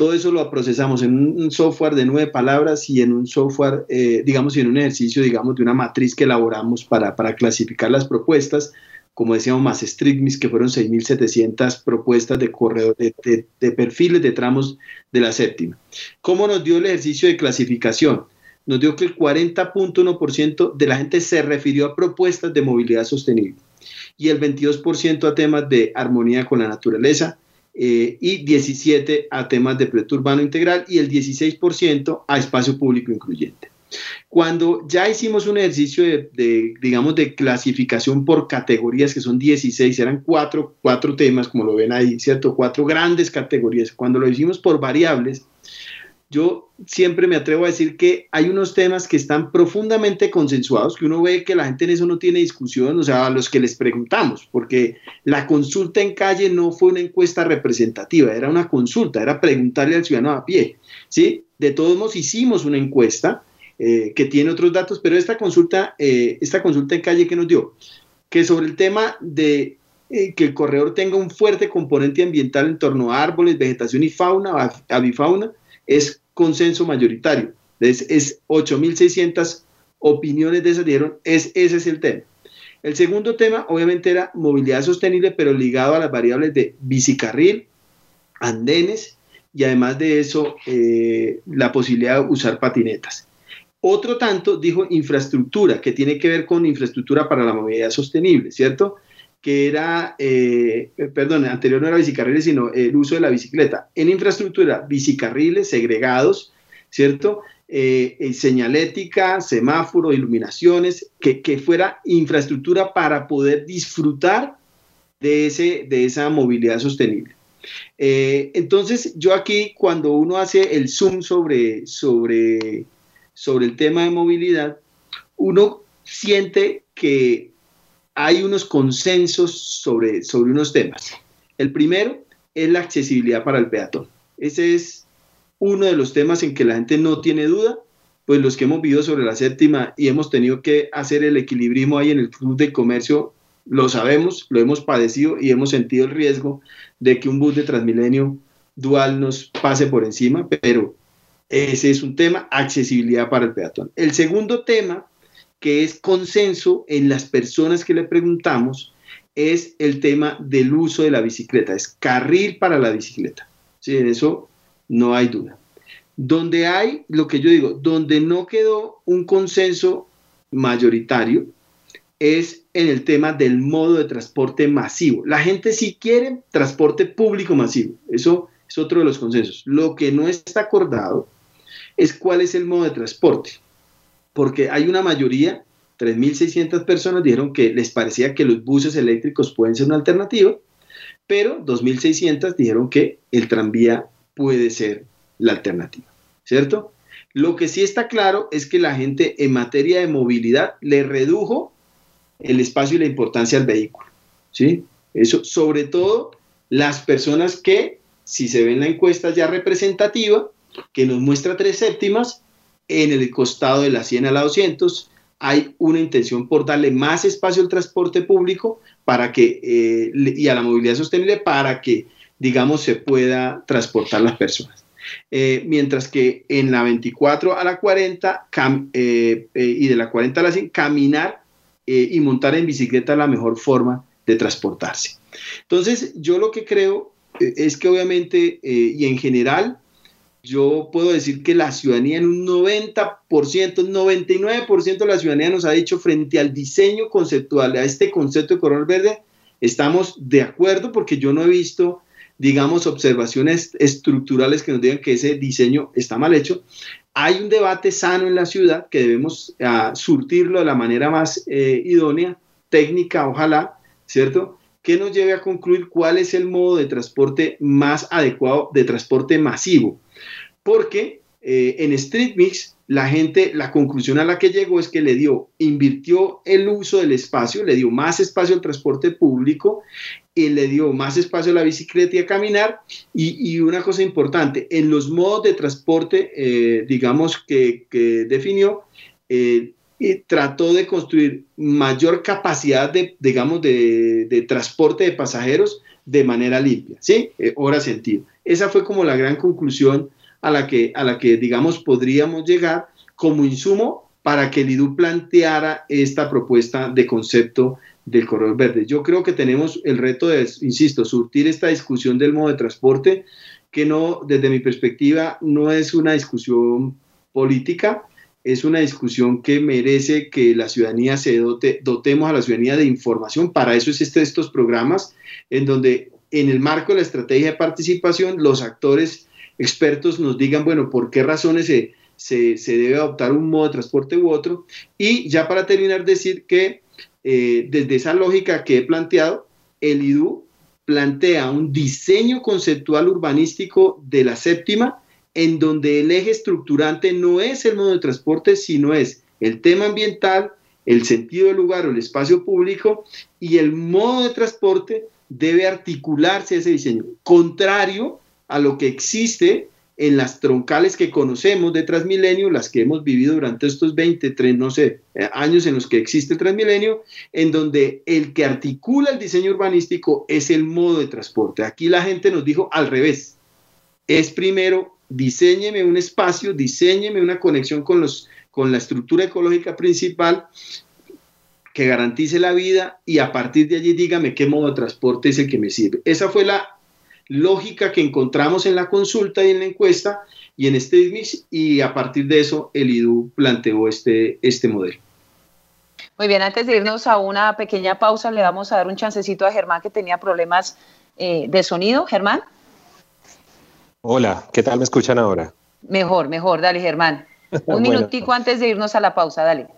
Speaker 7: Todo eso lo procesamos en un software de nueve palabras y en un software, eh, digamos, y en un ejercicio, digamos, de una matriz que elaboramos para, clasificar las propuestas, como decíamos, más StrictMix, que fueron 6.700 propuestas de corredor, de, perfiles de tramos de la séptima. ¿Cómo nos dio el ejercicio de clasificación? Nos dio que el 40.1% de la gente se refirió a propuestas de movilidad sostenible y el 22% a temas de armonía con la naturaleza, eh, y 17 a temas de proyecto urbano integral y el 16% a espacio público incluyente. Cuando ya hicimos un ejercicio de, digamos, de clasificación por categorías, que son 16, eran cuatro, cuatro temas, como lo ven ahí, ¿cierto? Cuatro grandes categorías. Cuando lo hicimos por variables, yo siempre me atrevo a decir que hay unos temas que están profundamente consensuados, que uno ve que la gente en eso no tiene discusión, o sea, a los que les preguntamos, porque la consulta en calle no fue una encuesta representativa, era una consulta, era preguntarle al ciudadano a pie, ¿sí? De todos modos hicimos una encuesta eh, que tiene otros datos, pero esta consulta, eh, esta consulta en calle que nos dio, que sobre el tema de eh, que el corredor tenga un fuerte componente ambiental en torno a árboles, vegetación y fauna, avifauna, es consenso mayoritario. Es, es 8.600 opiniones de esas dieron, es, ese es el tema. El segundo tema, obviamente, era movilidad sostenible, pero ligado a las variables de bicicarril, andenes y además de eso, eh, la posibilidad de usar patinetas. Otro tanto dijo infraestructura, que tiene que ver con infraestructura para la movilidad sostenible, ¿cierto? Que era, eh, perdón, anterior no era bicicarriles, sino el uso de la bicicleta. En infraestructura, bicicarriles segregados, ¿cierto? Eh, eh, señalética, semáforo, iluminaciones, que, que, fuera infraestructura para poder disfrutar de, ese, de esa movilidad sostenible. entonces, yo aquí, cuando uno hace el zoom sobre, sobre, sobre el tema de movilidad, uno siente que hay unos consensos sobre, sobre unos temas. El primero es la accesibilidad para el peatón. Ese es uno de los temas en que la gente no tiene duda, pues los que hemos vivido sobre la séptima y hemos tenido que hacer el equilibrismo ahí en el club de comercio, lo sabemos, lo hemos padecido y hemos sentido el riesgo de que un bus de Transmilenio dual nos pase por encima, pero ese es un tema, accesibilidad para el peatón. El segundo tema que es consenso en las personas que le preguntamos es el tema del uso de la bicicleta, es carril para la bicicleta. Sí, en eso no hay duda. Donde hay, lo que yo digo, donde no quedó un consenso mayoritario es en el tema del modo de transporte masivo. La gente sí quiere transporte público masivo, eso es otro de los consensos. Lo que no está acordado es cuál es el modo de transporte porque hay una mayoría, 3.600 personas dijeron que les parecía que los buses eléctricos pueden ser una alternativa, pero 2.600 dijeron que el tranvía puede ser la alternativa, ¿cierto? Lo que sí está claro es que la gente en materia de movilidad le redujo el espacio y la importancia al vehículo, ¿sí? Eso, sobre todo las personas que, si se ven la encuesta ya representativa, que nos muestra tres séptimas, en el costado de la 100 a la 200 hay una intención por darle más espacio al transporte público para que, eh, y a la movilidad sostenible para que, digamos, se pueda transportar las personas. Eh, mientras que en la 24 a la 40 eh, y de la 40 a la 100, caminar y montar en bicicleta es la mejor forma de transportarse. Entonces, yo lo que creo es que obviamente y en general yo puedo decir que la ciudadanía en un 90%, 99% de la ciudadanía nos ha dicho frente al diseño conceptual, a este concepto de corredor verde, estamos de acuerdo porque yo no he visto, digamos, observaciones estructurales que nos digan que ese diseño está mal hecho. Hay un debate sano en la ciudad que debemos uh, surtirlo de la manera más eh, idónea, técnica, ojalá, ¿cierto? Que nos lleve a concluir cuál es el modo de transporte más adecuado de transporte masivo porque eh, en Street Mix la gente, la conclusión a la que llegó es que le dio, invirtió el uso del espacio, le dio más espacio al transporte público y le dio más espacio a la bicicleta y a caminar. Y, una cosa importante, en los modos de transporte, eh, digamos, que, definió, eh, trató de construir mayor capacidad de, digamos, de, transporte de pasajeros de manera limpia, ¿sí? Eh, hora sentido. Esa fue como la gran conclusión a la que, a la que digamos, podríamos llegar como insumo para que el IDU planteara esta propuesta de concepto del corredor verde. Yo creo que tenemos el reto de, insisto, surtir esta discusión del modo de transporte, que no, desde mi perspectiva, no es una discusión política, es una discusión que merece que la ciudadanía se dote, dotemos a la ciudadanía de información. Para eso existen estos programas en donde en el marco de la estrategia de participación los actores expertos nos digan, bueno, por qué razones se, se, debe adoptar un modo de transporte u otro. Y ya para terminar, decir que eh, desde esa lógica que he planteado, el IDU plantea un diseño conceptual urbanístico de la séptima en donde el eje estructurante no es el modo de transporte, sino es el tema ambiental, el sentido del lugar o el espacio público y el modo de transporte debe articularse ese diseño, contrario a lo que existe en las troncales que conocemos de Transmilenio, las que hemos vivido durante estos 20, no sé, eh, años en los que existe el Transmilenio, en donde el que articula el diseño urbanístico es el modo de transporte. Aquí la gente nos dijo al revés, es primero diseñeme un espacio, diseñeme una conexión con, los, con la estructura ecológica principal que garantice la vida y a partir de allí dígame qué modo de transporte es el que me sirve. Esa fue la lógica que encontramos en la consulta y en la encuesta y en este y a partir de eso el IDU planteó este, este modelo.
Speaker 3: Muy bien, antes de irnos a una pequeña pausa, le vamos a dar un chancecito a Germán que tenía problemas eh, de sonido. Germán.
Speaker 5: Hola, ¿qué tal me escuchan ahora?
Speaker 3: Mejor, mejor, dale Germán. Un minutico antes de irnos a la pausa, dale.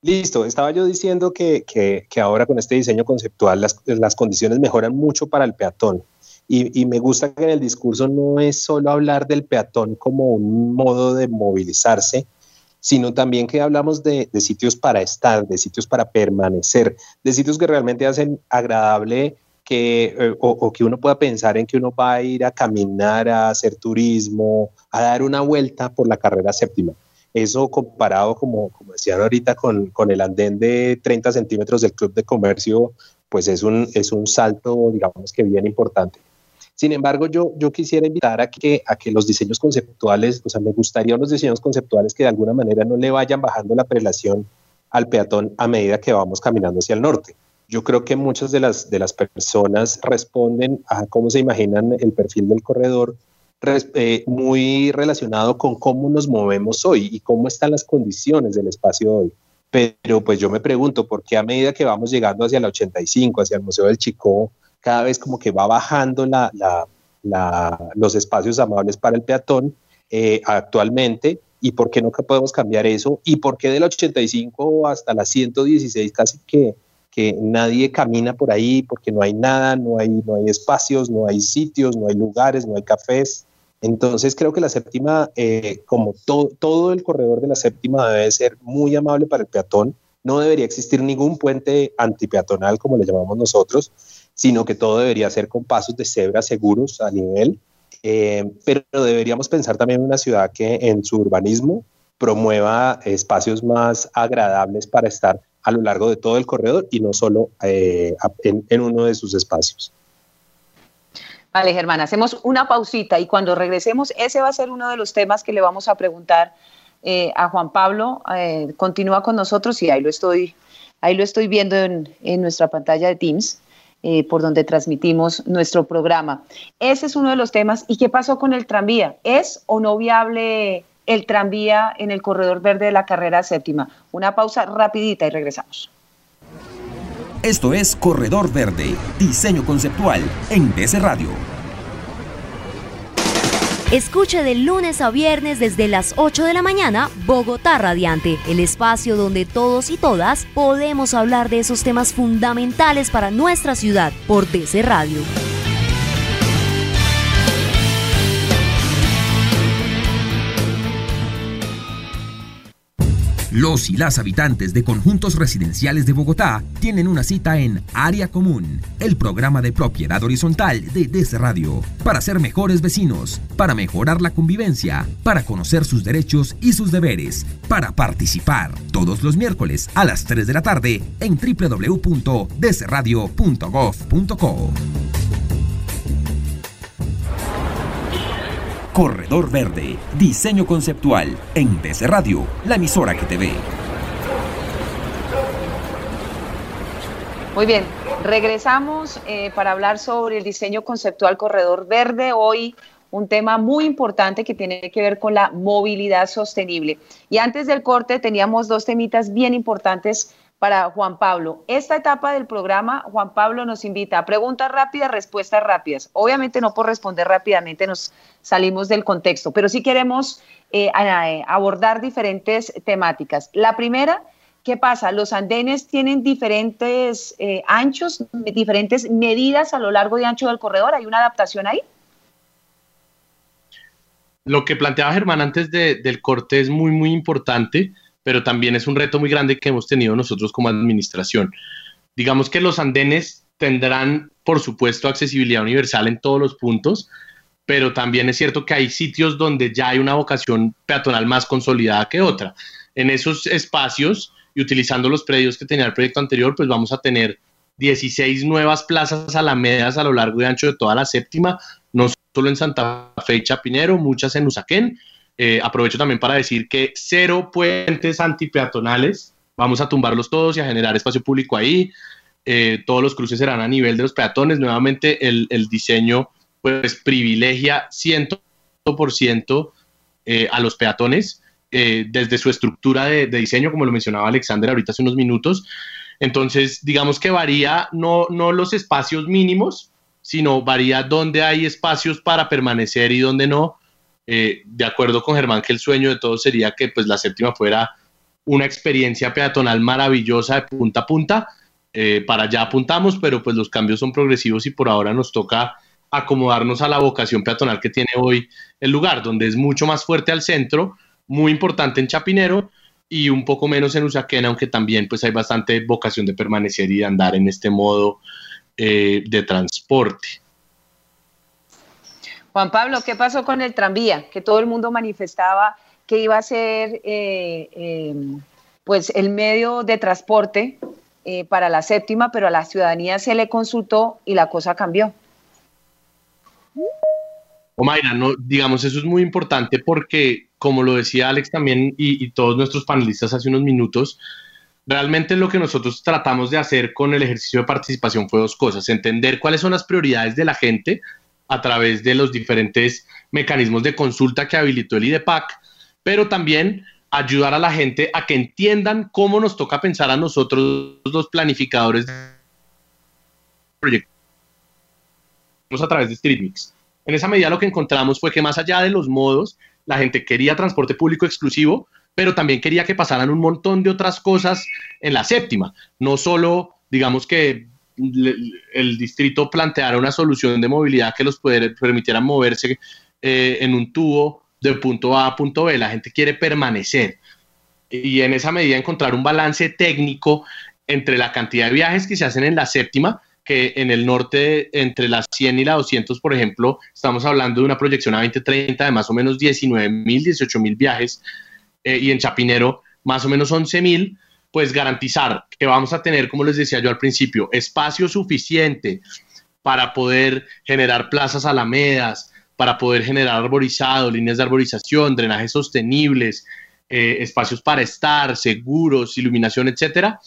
Speaker 5: Listo, estaba yo diciendo que, que, ahora con este diseño conceptual las, las, condiciones mejoran mucho para el peatón. Y, y, me gusta que en el discurso no es solo hablar del peatón como un modo de movilizarse, sino también que hablamos de, de sitios para estar, de sitios para permanecer, de sitios que realmente hacen agradable que, eh, o, que uno pueda pensar en que uno va a ir a caminar, a hacer turismo, a dar una vuelta por la carrera séptima. Eso comparado, como, decían ahorita, con, con el andén de 30 centímetros del Club de Comercio, pues es un, es un salto, digamos que bien importante. Sin embargo, yo, yo quisiera invitar a que, a que los diseños conceptuales, o sea, me gustaría los diseños conceptuales que de alguna manera no le vayan bajando la prelación al peatón a medida que vamos caminando hacia el norte yo creo que muchas de las, de las personas responden a cómo se imaginan el perfil del corredor eh, muy relacionado con cómo nos movemos hoy y cómo están las condiciones del espacio hoy. Pero pues yo me pregunto, ¿por qué a medida que vamos llegando hacia el 85, hacia el Museo del Chico, cada vez como que va bajando la, la, los espacios amables para el peatón eh, actualmente? ¿Y por qué no podemos cambiar eso? ¿Y por qué del 85 hasta la 116 casi que que nadie camina por ahí porque no hay nada, no hay, no hay espacios, no hay sitios, no hay lugares, no hay cafés. Entonces creo que la séptima, eh, como todo el corredor de la séptima debe ser muy amable para el peatón, no debería existir ningún puente antipeatonal como le llamamos nosotros, sino que todo debería ser con pasos de cebra seguros a nivel, eh, pero deberíamos pensar también en una ciudad que en su urbanismo promueva espacios más agradables para estar a lo largo de todo el corredor y no solo eh, en, uno de sus espacios.
Speaker 3: Vale, Germán, hacemos una pausita y cuando regresemos, ese va a ser uno de los temas que le vamos a preguntar eh, a Juan Pablo. Eh, continúa con nosotros y ahí lo estoy, ahí lo estoy viendo en, en nuestra pantalla de Teams. por donde transmitimos nuestro programa. Ese es uno de los temas. ¿Y qué pasó con el tranvía? ¿Es o no viable el tranvía en el corredor verde de la carrera séptima. Una pausa rapidita y regresamos.
Speaker 2: Esto es Corredor Verde, diseño conceptual en DC Radio.
Speaker 1: Escuche de lunes a viernes desde las 8 de la mañana Bogotá Radiante, el espacio donde todos y todas podemos hablar de esos temas fundamentales para nuestra ciudad por DC Radio.
Speaker 2: Los y las habitantes de conjuntos residenciales de Bogotá tienen una cita en Área Común, el programa de propiedad horizontal de DC Radio, para ser mejores vecinos, para mejorar la convivencia, para conocer sus derechos y sus deberes, para participar todos los miércoles a las 3 de la tarde en www.dcradio.gov.co. Corredor Verde, diseño conceptual en DC Radio, la emisora que te ve.
Speaker 3: Muy bien, regresamos eh, para hablar sobre el diseño conceptual Corredor Verde. Hoy un tema muy importante que tiene que ver con la movilidad sostenible. Y antes del corte teníamos dos temitas bien importantes para Juan Pablo. Esta etapa del programa, Juan Pablo nos invita a preguntas rápidas, respuestas rápidas. Obviamente no por responder rápidamente nos salimos del contexto, pero sí queremos eh, abordar diferentes temáticas. La primera, ¿qué pasa? Los andenes tienen diferentes eh, anchos, diferentes medidas a lo largo y ancho del corredor. ¿Hay una adaptación ahí?
Speaker 8: Lo que planteaba Germán antes del corte es muy, muy importante pero también es un reto muy grande que hemos tenido nosotros como administración. Digamos que los andenes tendrán, por supuesto, accesibilidad universal en todos los puntos, pero también es cierto que hay sitios donde ya hay una vocación peatonal más consolidada que otra. En esos espacios y utilizando los predios que tenía el proyecto anterior, pues vamos a tener 16 nuevas plazas alamedas a lo largo y ancho de toda la séptima, no solo en Santa Fe y Chapinero, muchas en Usaquén, eh, aprovecho también para decir que cero puentes antipeatonales, vamos a tumbarlos todos y a generar espacio público ahí. Eh, todos los cruces serán a nivel de los peatones. Nuevamente, el, diseño pues privilegia 100% eh, a los peatones desde su estructura de, de, diseño, como lo mencionaba Alexander ahorita hace unos minutos. Entonces, digamos que varía no, no los espacios mínimos, sino varía dónde hay espacios para permanecer y dónde no. Eh, de acuerdo con Germán que el sueño de todos sería que pues la séptima fuera una experiencia peatonal maravillosa de punta a punta. Eh, para allá apuntamos, pero pues los cambios son progresivos y por ahora nos toca acomodarnos a la vocación peatonal que tiene hoy el lugar, donde es mucho más fuerte al centro, muy importante en Chapinero y un poco menos en Usaquén, aunque también pues hay bastante vocación de permanecer y de andar en este modo eh, de transporte.
Speaker 3: Juan Pablo, ¿qué pasó con el tranvía? Que todo el mundo manifestaba que iba a ser eh, em, pues el medio de transporte eh, para la séptima, pero a la ciudadanía se le consultó y la cosa cambió.
Speaker 8: Omaira, digamos, eso es muy importante porque, como lo decía Alex también y, y todos nuestros panelistas hace unos minutos, realmente lo que nosotros tratamos de hacer con el ejercicio de participación fue dos cosas, entender cuáles son las prioridades de la gente, a través de los diferentes mecanismos de consulta que habilitó el IDEPAC, pero también ayudar a la gente a que entiendan cómo nos toca pensar a nosotros los planificadores de a través de StreetMix. En esa medida lo que encontramos fue que más allá de los modos, la gente quería transporte público exclusivo, pero también quería que pasaran un montón de otras cosas en la séptima, no solo digamos que el distrito planteara una solución de movilidad que los permitiera moverse eh, en un tubo de punto A a punto B. La gente quiere permanecer y en esa medida encontrar un balance técnico entre la cantidad de viajes que se hacen en la séptima, que en el norte, entre las 100 y la 200, por ejemplo, estamos hablando de una proyección a 2030 de más o menos 19 mil, 18 mil viajes, eh, y en Chapinero más o menos 11 mil, pues garantizar que vamos a tener, como les decía yo al principio, espacio suficiente para poder generar plazas alamedas, para poder generar arborizado, líneas de arborización, drenajes sostenibles, eh, espacios para estar, seguros, iluminación, etcétera,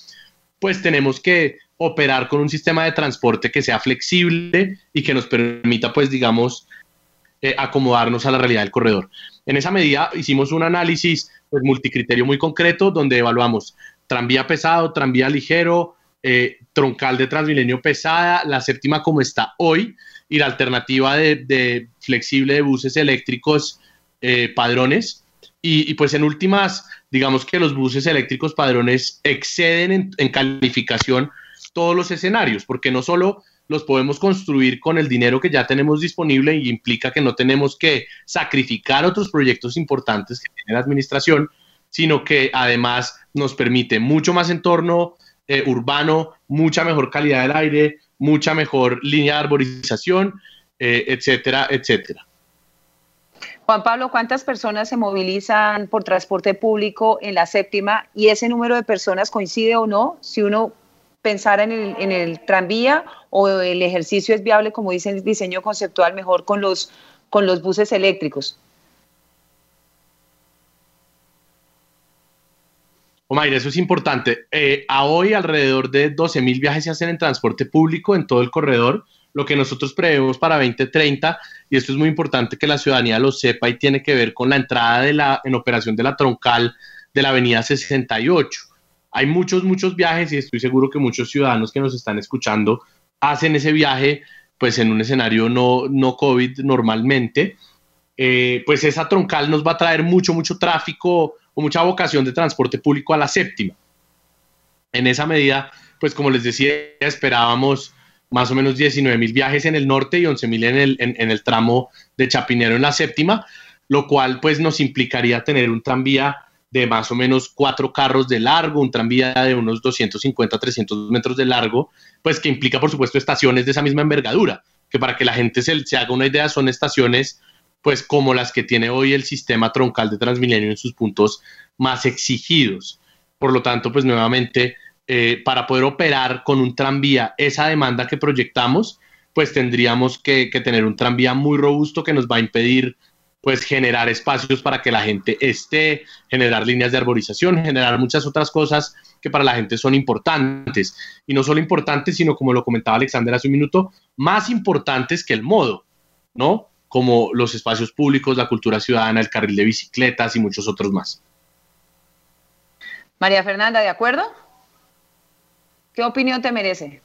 Speaker 8: pues tenemos que operar con un sistema de transporte que sea flexible y que nos permita, pues, digamos, eh, acomodarnos a la realidad del corredor. En esa medida hicimos un análisis pues, multicriterio muy concreto donde evaluamos tranvía pesado, tranvía ligero, eh, troncal de Transmilenio pesada, la séptima como está hoy y la alternativa de, flexible de buses eléctricos eh, padrones. Y, pues en últimas, digamos que los buses eléctricos padrones exceden en, calificación todos los escenarios, porque no solo los podemos construir con el dinero que ya tenemos disponible y implica que no tenemos que sacrificar otros proyectos importantes que tiene la administración, sino que además nos permite mucho más entorno eh, urbano, mucha mejor calidad del aire, mucha mejor línea de arborización, eh, etcétera, etcétera.
Speaker 3: Juan Pablo, ¿cuántas personas se movilizan por transporte público en la séptima y ese número de personas coincide o no? Si uno pensara en el, en el tranvía o el ejercicio es viable, como dice el diseño conceptual, mejor con los, con los buses eléctricos.
Speaker 8: Omar, eso es importante. Eh, a hoy alrededor de 12 mil viajes se hacen en transporte público en todo el corredor. Lo que nosotros prevemos para 2030, y esto es muy importante que la ciudadanía lo sepa y tiene que ver con la entrada de la, en operación de la troncal de la avenida 68. Hay muchos, muchos viajes y estoy seguro que muchos ciudadanos que nos están escuchando hacen ese viaje pues en un escenario no, no COVID normalmente. Eh, pues esa troncal nos va a traer mucho, mucho tráfico mucha vocación de transporte público a la séptima. En esa medida, pues como les decía, esperábamos más o menos 19 mil viajes en el norte y 11 mil en el, en, el tramo de Chapinero en la séptima, lo cual pues nos implicaría tener un tranvía de más o menos cuatro carros de largo, un tranvía de unos 250, 300 metros de largo, pues que implica por supuesto estaciones de esa misma envergadura, que para que la gente se, se haga una idea son estaciones pues como las que tiene hoy el sistema troncal de Transmilenio en sus puntos más exigidos. Por lo tanto, pues nuevamente, eh, para poder operar con un tranvía esa demanda que proyectamos, pues tendríamos que, tener un tranvía muy robusto que nos va a impedir pues generar espacios para que la gente esté, generar líneas de arborización, generar muchas otras cosas que para la gente son importantes. Y no solo importantes, sino como lo comentaba Alexander hace un minuto, más importantes que el modo, ¿no? Como los espacios públicos, la cultura ciudadana, el carril de bicicletas y muchos otros más.
Speaker 3: María Fernanda, ¿de acuerdo? ¿Qué opinión te merece?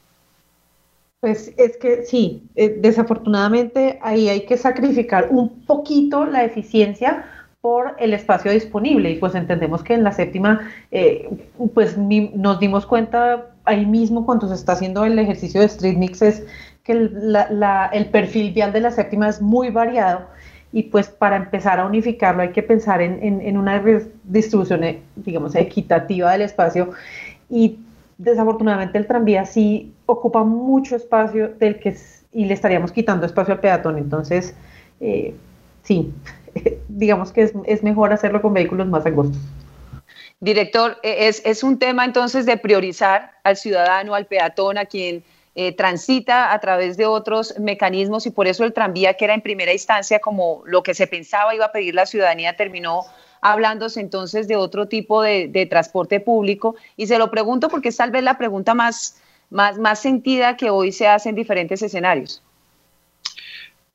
Speaker 6: Pues es que sí, eh, desafortunadamente ahí hay que sacrificar un poquito la eficiencia por el espacio disponible y pues entendemos que en la séptima eh, pues nos dimos cuenta ahí mismo cuando se está haciendo el ejercicio de Street Mix es que el, perfil vial de la séptima es muy variado y pues para empezar a unificarlo hay que pensar en, una distribución, eh, digamos, equitativa del espacio y desafortunadamente el tranvía sí ocupa mucho espacio del que y le estaríamos quitando espacio al peatón, entonces eh, sí, digamos que es, mejor hacerlo con vehículos más angostos.
Speaker 3: Director, e, es, es un tema entonces de priorizar al ciudadano, al peatón, a quien eh, transita a través de otros mecanismos y por eso el tranvía, que era en primera instancia como lo que se pensaba iba a pedir la ciudadanía, terminó hablándose entonces de otro tipo de, transporte público. Y se lo pregunto porque es tal vez la pregunta más, más, más sentida que hoy se hace en diferentes escenarios.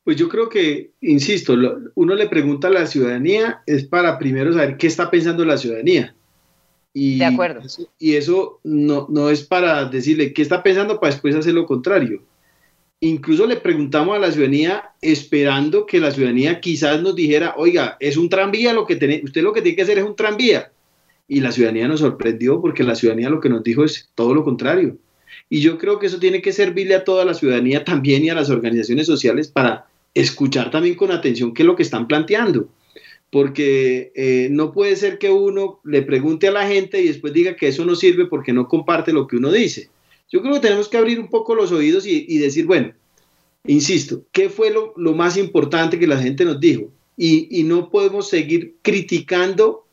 Speaker 7: Pues yo creo que, insisto, uno le pregunta a la ciudadanía es para primero saber qué está pensando la ciudadanía. Y,
Speaker 3: de acuerdo.
Speaker 7: Y eso no, no es para decirle qué está pensando para después hacer lo contrario. Incluso le preguntamos a la ciudadanía esperando que la ciudadanía quizás nos dijera, oiga, es un tranvía lo que tiene, usted lo que tiene que hacer es un tranvía. Y la ciudadanía nos sorprendió porque la ciudadanía lo que nos dijo es todo lo contrario. Y yo creo que eso tiene que servirle a toda la ciudadanía también y a las organizaciones sociales para escuchar también con atención qué es lo que están planteando porque eh, no puede ser que uno le pregunte a la gente y después diga que eso no sirve porque no comparte lo que uno dice. Yo creo que tenemos que abrir un poco los oídos y, decir, bueno, insisto, ¿qué fue lo, más importante que la gente nos dijo? Y, no podemos seguir criticando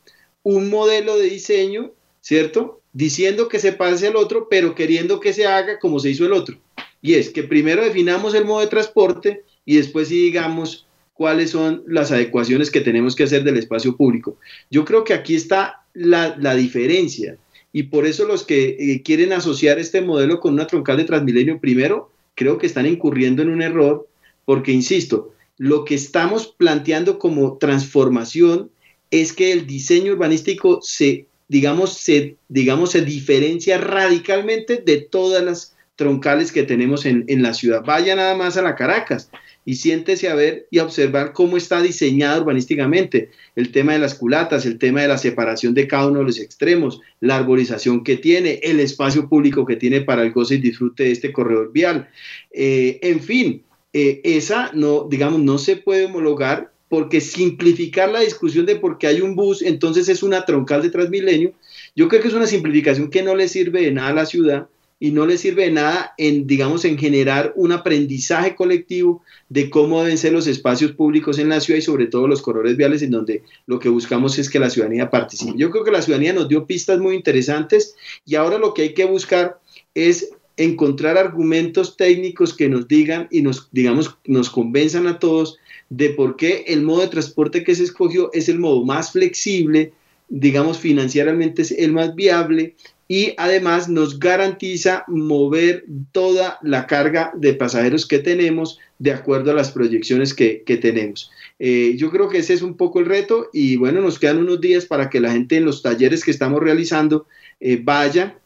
Speaker 7: un modelo de diseño, ¿cierto? Diciendo que se pase al otro, pero queriendo que se haga como se hizo el otro. Y es que primero definamos el modo de transporte y después sí digamos cuáles son las adecuaciones que tenemos que hacer del espacio público. Yo creo que aquí está la, diferencia y por eso los que eh, quieren asociar este modelo con una troncal de Transmilenio, primero, creo que están incurriendo en un error porque, insisto, lo que estamos planteando como transformación es que el diseño urbanístico se, digamos, se, digamos, se diferencia radicalmente de todas las troncales que tenemos en, en la ciudad. Vaya nada más a la Caracas y siéntese a ver y a observar cómo está diseñada urbanísticamente el tema de las culatas, el tema de la separación de cada uno de los extremos, la arborización que tiene, el espacio público que tiene para el goce y disfrute de este corredor vial. Eh, en fin, eh, esa no, digamos, no se puede homologar porque simplificar la discusión de por qué hay un bus, entonces es una troncal de Transmilenio, yo creo que es una simplificación que no le sirve de nada a la ciudad y no le sirve de nada en, digamos, en generar un aprendizaje colectivo de cómo deben ser los espacios públicos en la ciudad y sobre todo los corredores viales en donde lo que buscamos es que la ciudadanía participe. Yo creo que la ciudadanía nos dio pistas muy interesantes y ahora lo que hay que buscar es encontrar argumentos técnicos que nos digan y nos, digamos, nos convenzan a todos de por qué el modo de transporte que se escogió es el modo más flexible, digamos, financieramente es el más viable y además nos garantiza mover toda la carga de pasajeros que tenemos de acuerdo a las proyecciones que, tenemos. Eh, yo creo que ese es un poco el reto y bueno, nos quedan unos días para que la gente en los talleres que estamos realizando eh, vaya,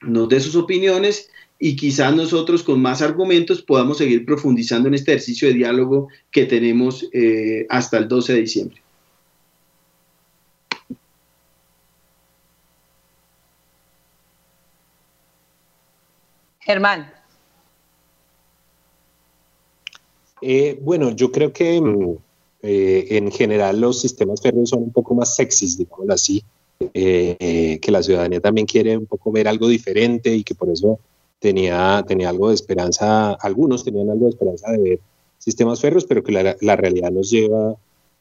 Speaker 7: nos dé sus opiniones y quizás nosotros con más argumentos podamos seguir profundizando en este ejercicio de diálogo que tenemos eh, hasta el 12 de diciembre.
Speaker 3: Germán.
Speaker 5: Eh, bueno, yo creo que mm, eh, en general los sistemas férreos son un poco más sexys, digámoslo así, que la ciudadanía también quiere un poco ver algo diferente y que por eso tenía, tenía algo de esperanza, algunos tenían algo de esperanza de ver sistemas férreos, pero que la, realidad nos lleva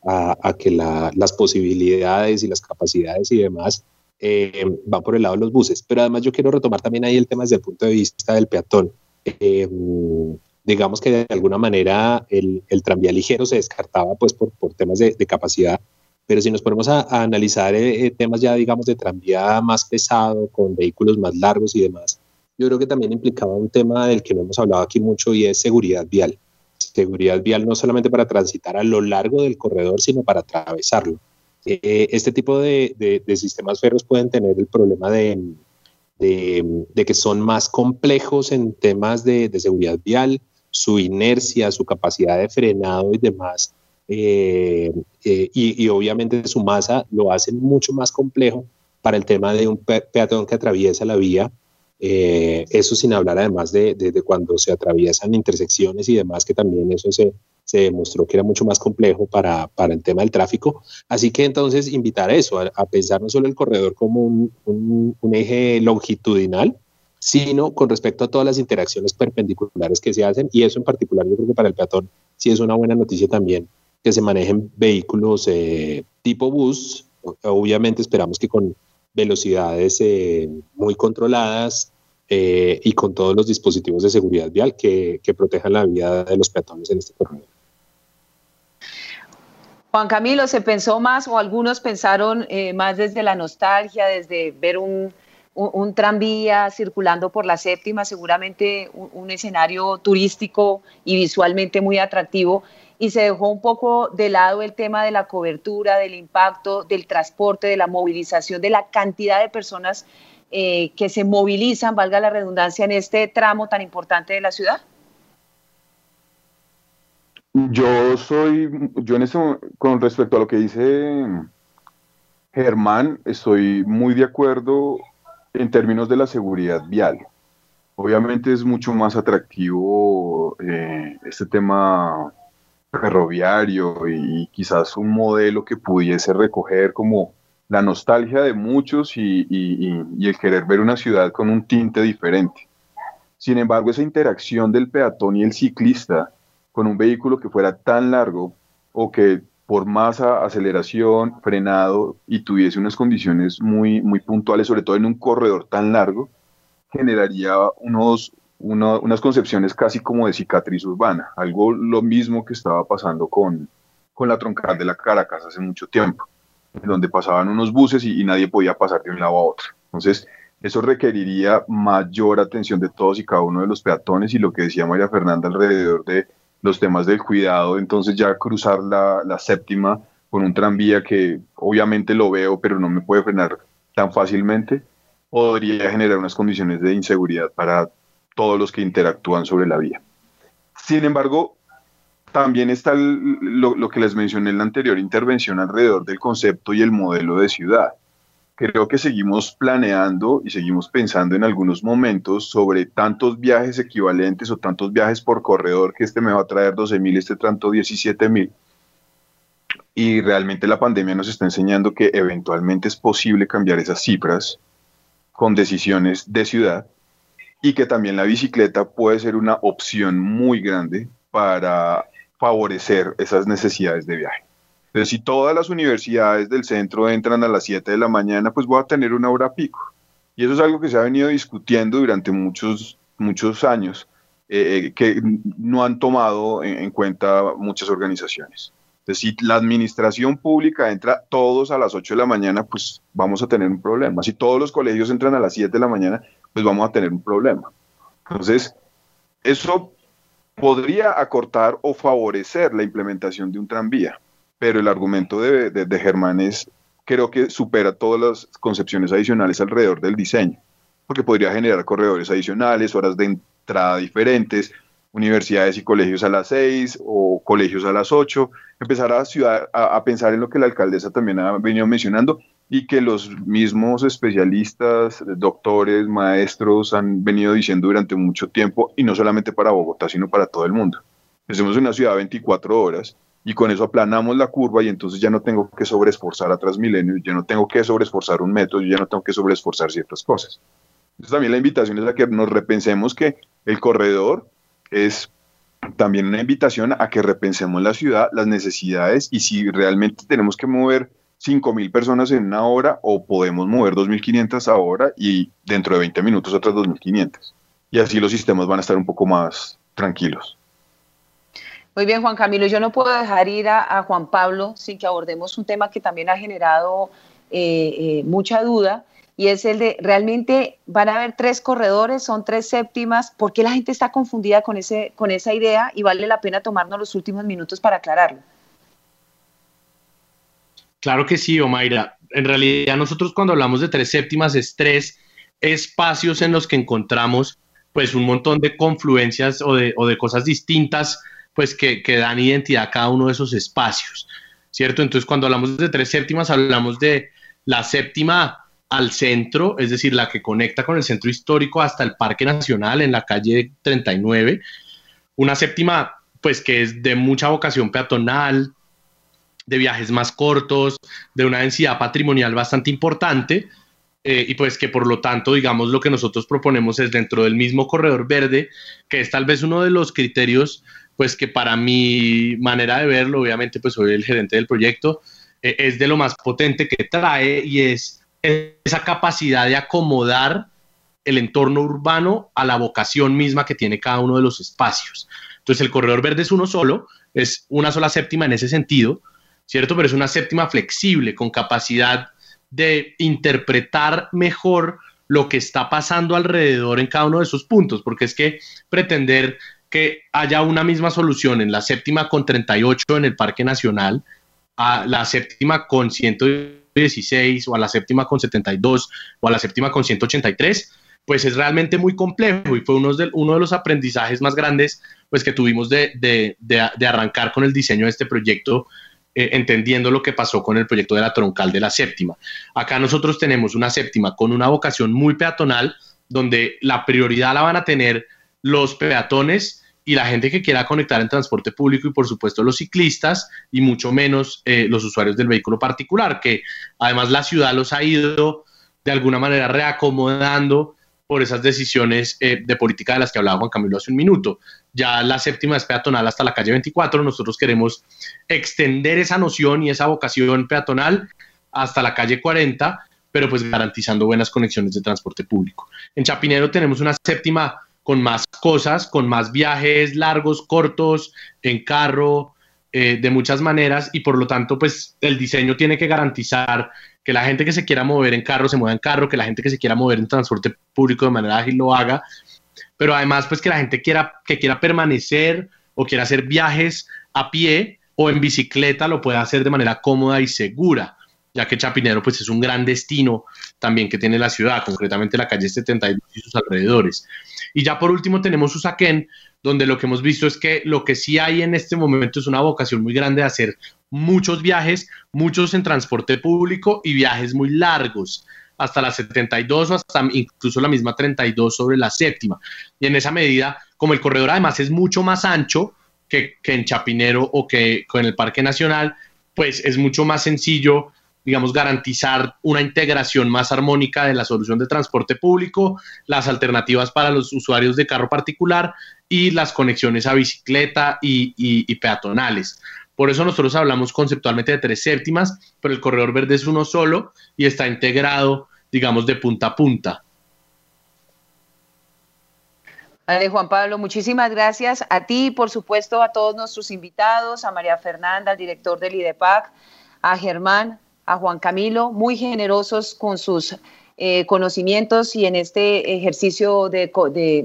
Speaker 5: a, que la, las posibilidades y las capacidades y demás eh, van por el lado de los buses. Pero además yo quiero retomar también ahí el tema desde el punto de vista del peatón. Eh, digamos que de alguna manera el, el, tranvía ligero se descartaba pues por, por temas de, de capacidad, pero si nos ponemos a, a analizar eh, temas ya digamos de tranvía más pesado, con vehículos más largos y demás, yo creo que también implicaba un tema del que no hemos hablado aquí mucho y es seguridad vial. Seguridad vial no solamente para transitar a lo largo del corredor, sino para atravesarlo. Eh, este tipo de, sistemas ferros pueden tener el problema de, que son más complejos en temas de, seguridad vial, su inercia, su capacidad de frenado y demás. Eh, eh, y, obviamente su masa lo hace mucho más complejo para el tema de un peatón que atraviesa la vía eh, eso sin hablar además de, de, cuando se atraviesan intersecciones y demás, que también eso se, se demostró que era mucho más complejo para, para, el tema del tráfico. Así que entonces invitar a eso, a, pensar no solo el corredor como un, un, un, eje longitudinal, sino con respecto a todas las interacciones perpendiculares que se hacen, y eso en particular yo creo que para el peatón sí es una buena noticia también, que se manejen vehículos eh, tipo bus, obviamente esperamos que con velocidades eh, muy controladas eh, y con todos los dispositivos de seguridad vial que, que, protejan la vida de los peatones en este corredor.
Speaker 3: Juan Camilo, ¿se pensó más o algunos pensaron eh, más desde la nostalgia, desde ver un, un, tranvía circulando por la séptima, seguramente un, un escenario turístico y visualmente muy atractivo? y se dejó un poco de lado el tema de la cobertura, del impacto, del transporte, de la movilización, de la cantidad de personas eh, que se movilizan, valga la redundancia, en este tramo tan importante de la ciudad?
Speaker 4: Yo soy, yo en eso, con respecto a lo que dice Germán, estoy muy de acuerdo en términos de la seguridad vial. Obviamente es mucho más atractivo eh, este tema ferroviario y quizás un modelo que pudiese recoger como la nostalgia de muchos y, y, y, el querer ver una ciudad con un tinte diferente. Sin embargo, esa interacción del peatón y el ciclista con un vehículo que fuera tan largo o que por más aceleración, frenado y tuviese unas condiciones muy, muy puntuales, sobre todo en un corredor tan largo, generaría unos, una, unas concepciones casi como de cicatriz urbana, algo lo mismo que estaba pasando con, con la troncal de la Caracas hace mucho tiempo, donde pasaban unos buses y, y nadie podía pasar de un lado a otro. Entonces, eso requeriría mayor atención de todos y cada uno de los peatones y lo que decía María Fernanda alrededor de los temas del cuidado, entonces ya cruzar la, la séptima con un tranvía que obviamente lo veo, pero no me puede frenar tan fácilmente, podría generar unas condiciones de inseguridad para todos los que interactúan sobre la vía. Sin embargo, también está lo, lo, que les mencioné en la anterior intervención alrededor del concepto y el modelo de ciudad. Creo que seguimos planeando y seguimos pensando en algunos momentos sobre tantos viajes equivalentes o tantos viajes por corredor que este me va a traer 12.000, este tanto 17.000. y realmente la pandemia nos está enseñando que eventualmente es posible cambiar esas cifras con decisiones de ciudad y que también la bicicleta puede ser una opción muy grande para favorecer esas necesidades de viaje. Entonces, si todas las universidades del centro entran a las 7 de la mañana, pues voy a tener una hora pico. Y eso es algo que se ha venido discutiendo durante muchos, muchos años, eh, eh, que no han tomado en, cuenta muchas organizaciones. Entonces, si la administración pública entra todos a las 8 de la mañana, pues vamos a tener un problema. Si todos los colegios entran a las 7 de la mañana, pues vamos a tener un problema. Entonces, eso podría acortar o favorecer la implementación de un tranvía, pero el argumento de, de, Germán es, creo que supera todas las concepciones adicionales alrededor del diseño, porque podría generar corredores adicionales, horas de entrada diferentes, universidades y colegios a las 6 o colegios a las 8, empezar a, ciudad, a, pensar en lo que la alcaldesa también ha venido mencionando y que los mismos especialistas, doctores, maestros han venido diciendo durante mucho tiempo, y no solamente para Bogotá, sino para todo el mundo. Hacemos una ciudad 24 horas y con eso aplanamos la curva y entonces ya no tengo que sobreesforzar a Transmilenio, ya no tengo que sobreesforzar un metro, ya no tengo que sobreesforzar ciertas cosas. Entonces también la invitación es a que nos repensemos que el corredor es también una invitación a que repensemos la ciudad, las necesidades y si realmente tenemos que mover 5.000 personas en una hora o podemos mover 2.500 ahora y dentro de 20 minutos otras 2.500. Y así los sistemas van a estar un poco más tranquilos.
Speaker 3: Muy bien, Juan Camilo. Yo no puedo dejar ir a, Juan Pablo sin que abordemos un tema que también ha generado eh, eh, mucha duda y es el de realmente van a haber tres corredores, son tres séptimas. ¿Por qué la gente está confundida con, ese, con esa idea y vale la pena tomarnos los últimos minutos para aclararlo?
Speaker 8: Claro que sí, Omaira. En realidad nosotros cuando hablamos de tres séptimas es tres espacios en los que encontramos pues un montón de confluencias o de, cosas distintas pues que, que, dan identidad a cada uno de esos espacios, ¿cierto? Entonces cuando hablamos de tres séptimas hablamos de la séptima al centro, es decir, la que conecta con el centro histórico hasta el Parque Nacional en la calle 39, una séptima pues que es de mucha vocación peatonal, de viajes más cortos, de una densidad patrimonial bastante importante, eh, y pues que por lo tanto, digamos, lo que nosotros proponemos es dentro del mismo corredor verde, que es tal vez uno de los criterios, pues que para mi manera de verlo, obviamente pues soy el gerente del proyecto, eh, es de lo más potente que trae y es esa capacidad de acomodar el entorno urbano a la vocación misma que tiene cada uno de los espacios. Entonces el corredor verde es uno solo, es una sola séptima en ese sentido, ¿cierto? Pero es una séptima flexible, con capacidad de interpretar mejor lo que está pasando alrededor en cada uno de esos puntos, porque es que pretender que haya una misma solución en la séptima con 38 en el Parque Nacional, a la séptima con 116 o a la séptima con 72 o a la séptima con 183, pues es realmente muy complejo y fue uno de, uno de los aprendizajes más grandes pues, que tuvimos de, de, de arrancar con el diseño de este proyecto eh, entendiendo lo que pasó con el proyecto de la troncal de la séptima. Acá nosotros tenemos una séptima con una vocación muy peatonal, donde la prioridad la van a tener los peatones y la gente que quiera conectar en transporte público y por supuesto los ciclistas y mucho menos eh, los usuarios del vehículo particular, que además la ciudad los ha ido de alguna manera reacomodando por esas decisiones eh, de política de las que hablaba Juan Camilo hace un minuto. Ya la séptima es peatonal hasta la calle 24, nosotros queremos extender esa noción y esa vocación peatonal hasta la calle 40, pero pues garantizando buenas conexiones de transporte público. En Chapinero tenemos una séptima con más cosas, con más viajes largos, cortos, en carro, eh, de muchas maneras y por lo tanto pues el diseño tiene que garantizar que la gente que se quiera mover en carro se mueva en carro, que la gente que se quiera mover en transporte público de manera ágil lo haga, pero además pues que la gente quiera, que quiera permanecer o quiera hacer viajes a pie o en bicicleta lo pueda hacer de manera cómoda y segura, ya que Chapinero pues es un gran destino también que tiene la ciudad, concretamente la calle 72 y sus alrededores. Y ya por último tenemos Usaquén, donde lo que hemos visto es que lo que sí hay en este momento es una vocación muy grande de hacer muchos viajes, muchos en transporte público y viajes muy largos, hasta la 72 o hasta incluso la misma 32 sobre la séptima. Y en esa medida, como el corredor además es mucho más ancho que, que en Chapinero o que en el Parque Nacional, pues es mucho más sencillo digamos, garantizar una integración más armónica de la solución de transporte público, las alternativas para los usuarios de carro particular y las conexiones a bicicleta y, peatonales. Por eso nosotros hablamos conceptualmente de tres séptimas, pero el corredor verde es uno solo y está integrado, digamos, de punta a punta.
Speaker 3: Vale, Juan Pablo, muchísimas gracias a ti, por supuesto, a todos nuestros invitados, a María Fernanda, al director del IDEPAC, a Germán, a Juan Camilo, muy generosos con sus eh, conocimientos y en este ejercicio de,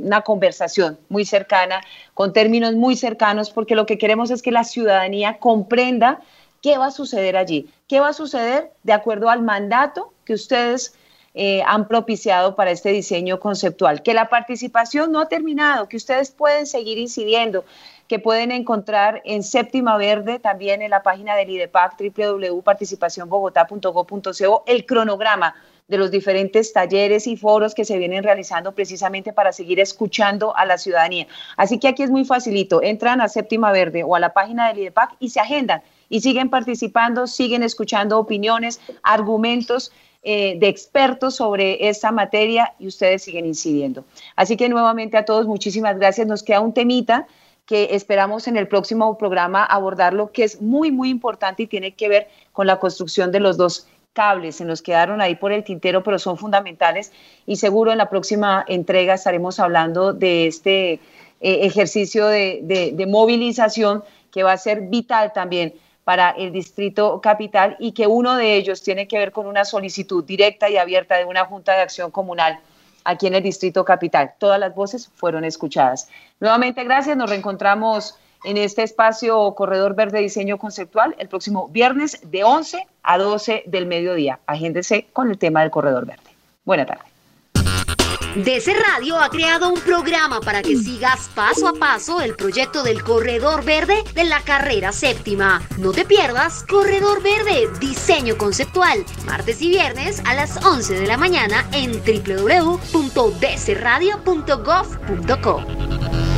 Speaker 3: una conversación muy cercana, con términos muy cercanos, porque lo que queremos es que la ciudadanía comprenda qué va a suceder allí, qué va a suceder de acuerdo al mandato que ustedes eh, han propiciado para este diseño conceptual, que la participación no ha terminado, que ustedes pueden seguir incidiendo, que pueden encontrar en Séptima Verde, también en la página del IDEPAC, www.participacionbogotá.go.co, el cronograma de los diferentes talleres y foros que se vienen realizando precisamente para seguir escuchando a la ciudadanía. Así que aquí es muy facilito, entran a Séptima Verde o a la página del IDEPAC y se agendan y siguen participando, siguen escuchando opiniones, argumentos eh, de expertos sobre esta materia y ustedes siguen incidiendo. Así que nuevamente a todos muchísimas gracias. Nos queda un temita que esperamos en el próximo programa abordarlo, que es muy, muy importante y tiene que ver con la construcción de los dos cables, se nos quedaron ahí por el tintero, pero son fundamentales. Y seguro en la próxima entrega estaremos hablando de este eh, ejercicio de movilización que va a ser vital también para el Distrito Capital y que uno de ellos tiene que ver con una solicitud directa y abierta de una Junta de Acción Comunal aquí en el Distrito Capital. Todas las voces fueron escuchadas. Nuevamente, gracias. Nos reencontramos en este espacio Corredor Verde Diseño Conceptual el próximo viernes de 11 a 12 del mediodía. Agéndese con el tema del Corredor Verde. Buena tarde.
Speaker 1: DC Radio ha creado un programa para que sigas paso a paso el proyecto del Corredor Verde de la carrera séptima. No te pierdas Corredor Verde, diseño conceptual, martes y viernes a las 11 de la mañana en www.dcradio.gov.co.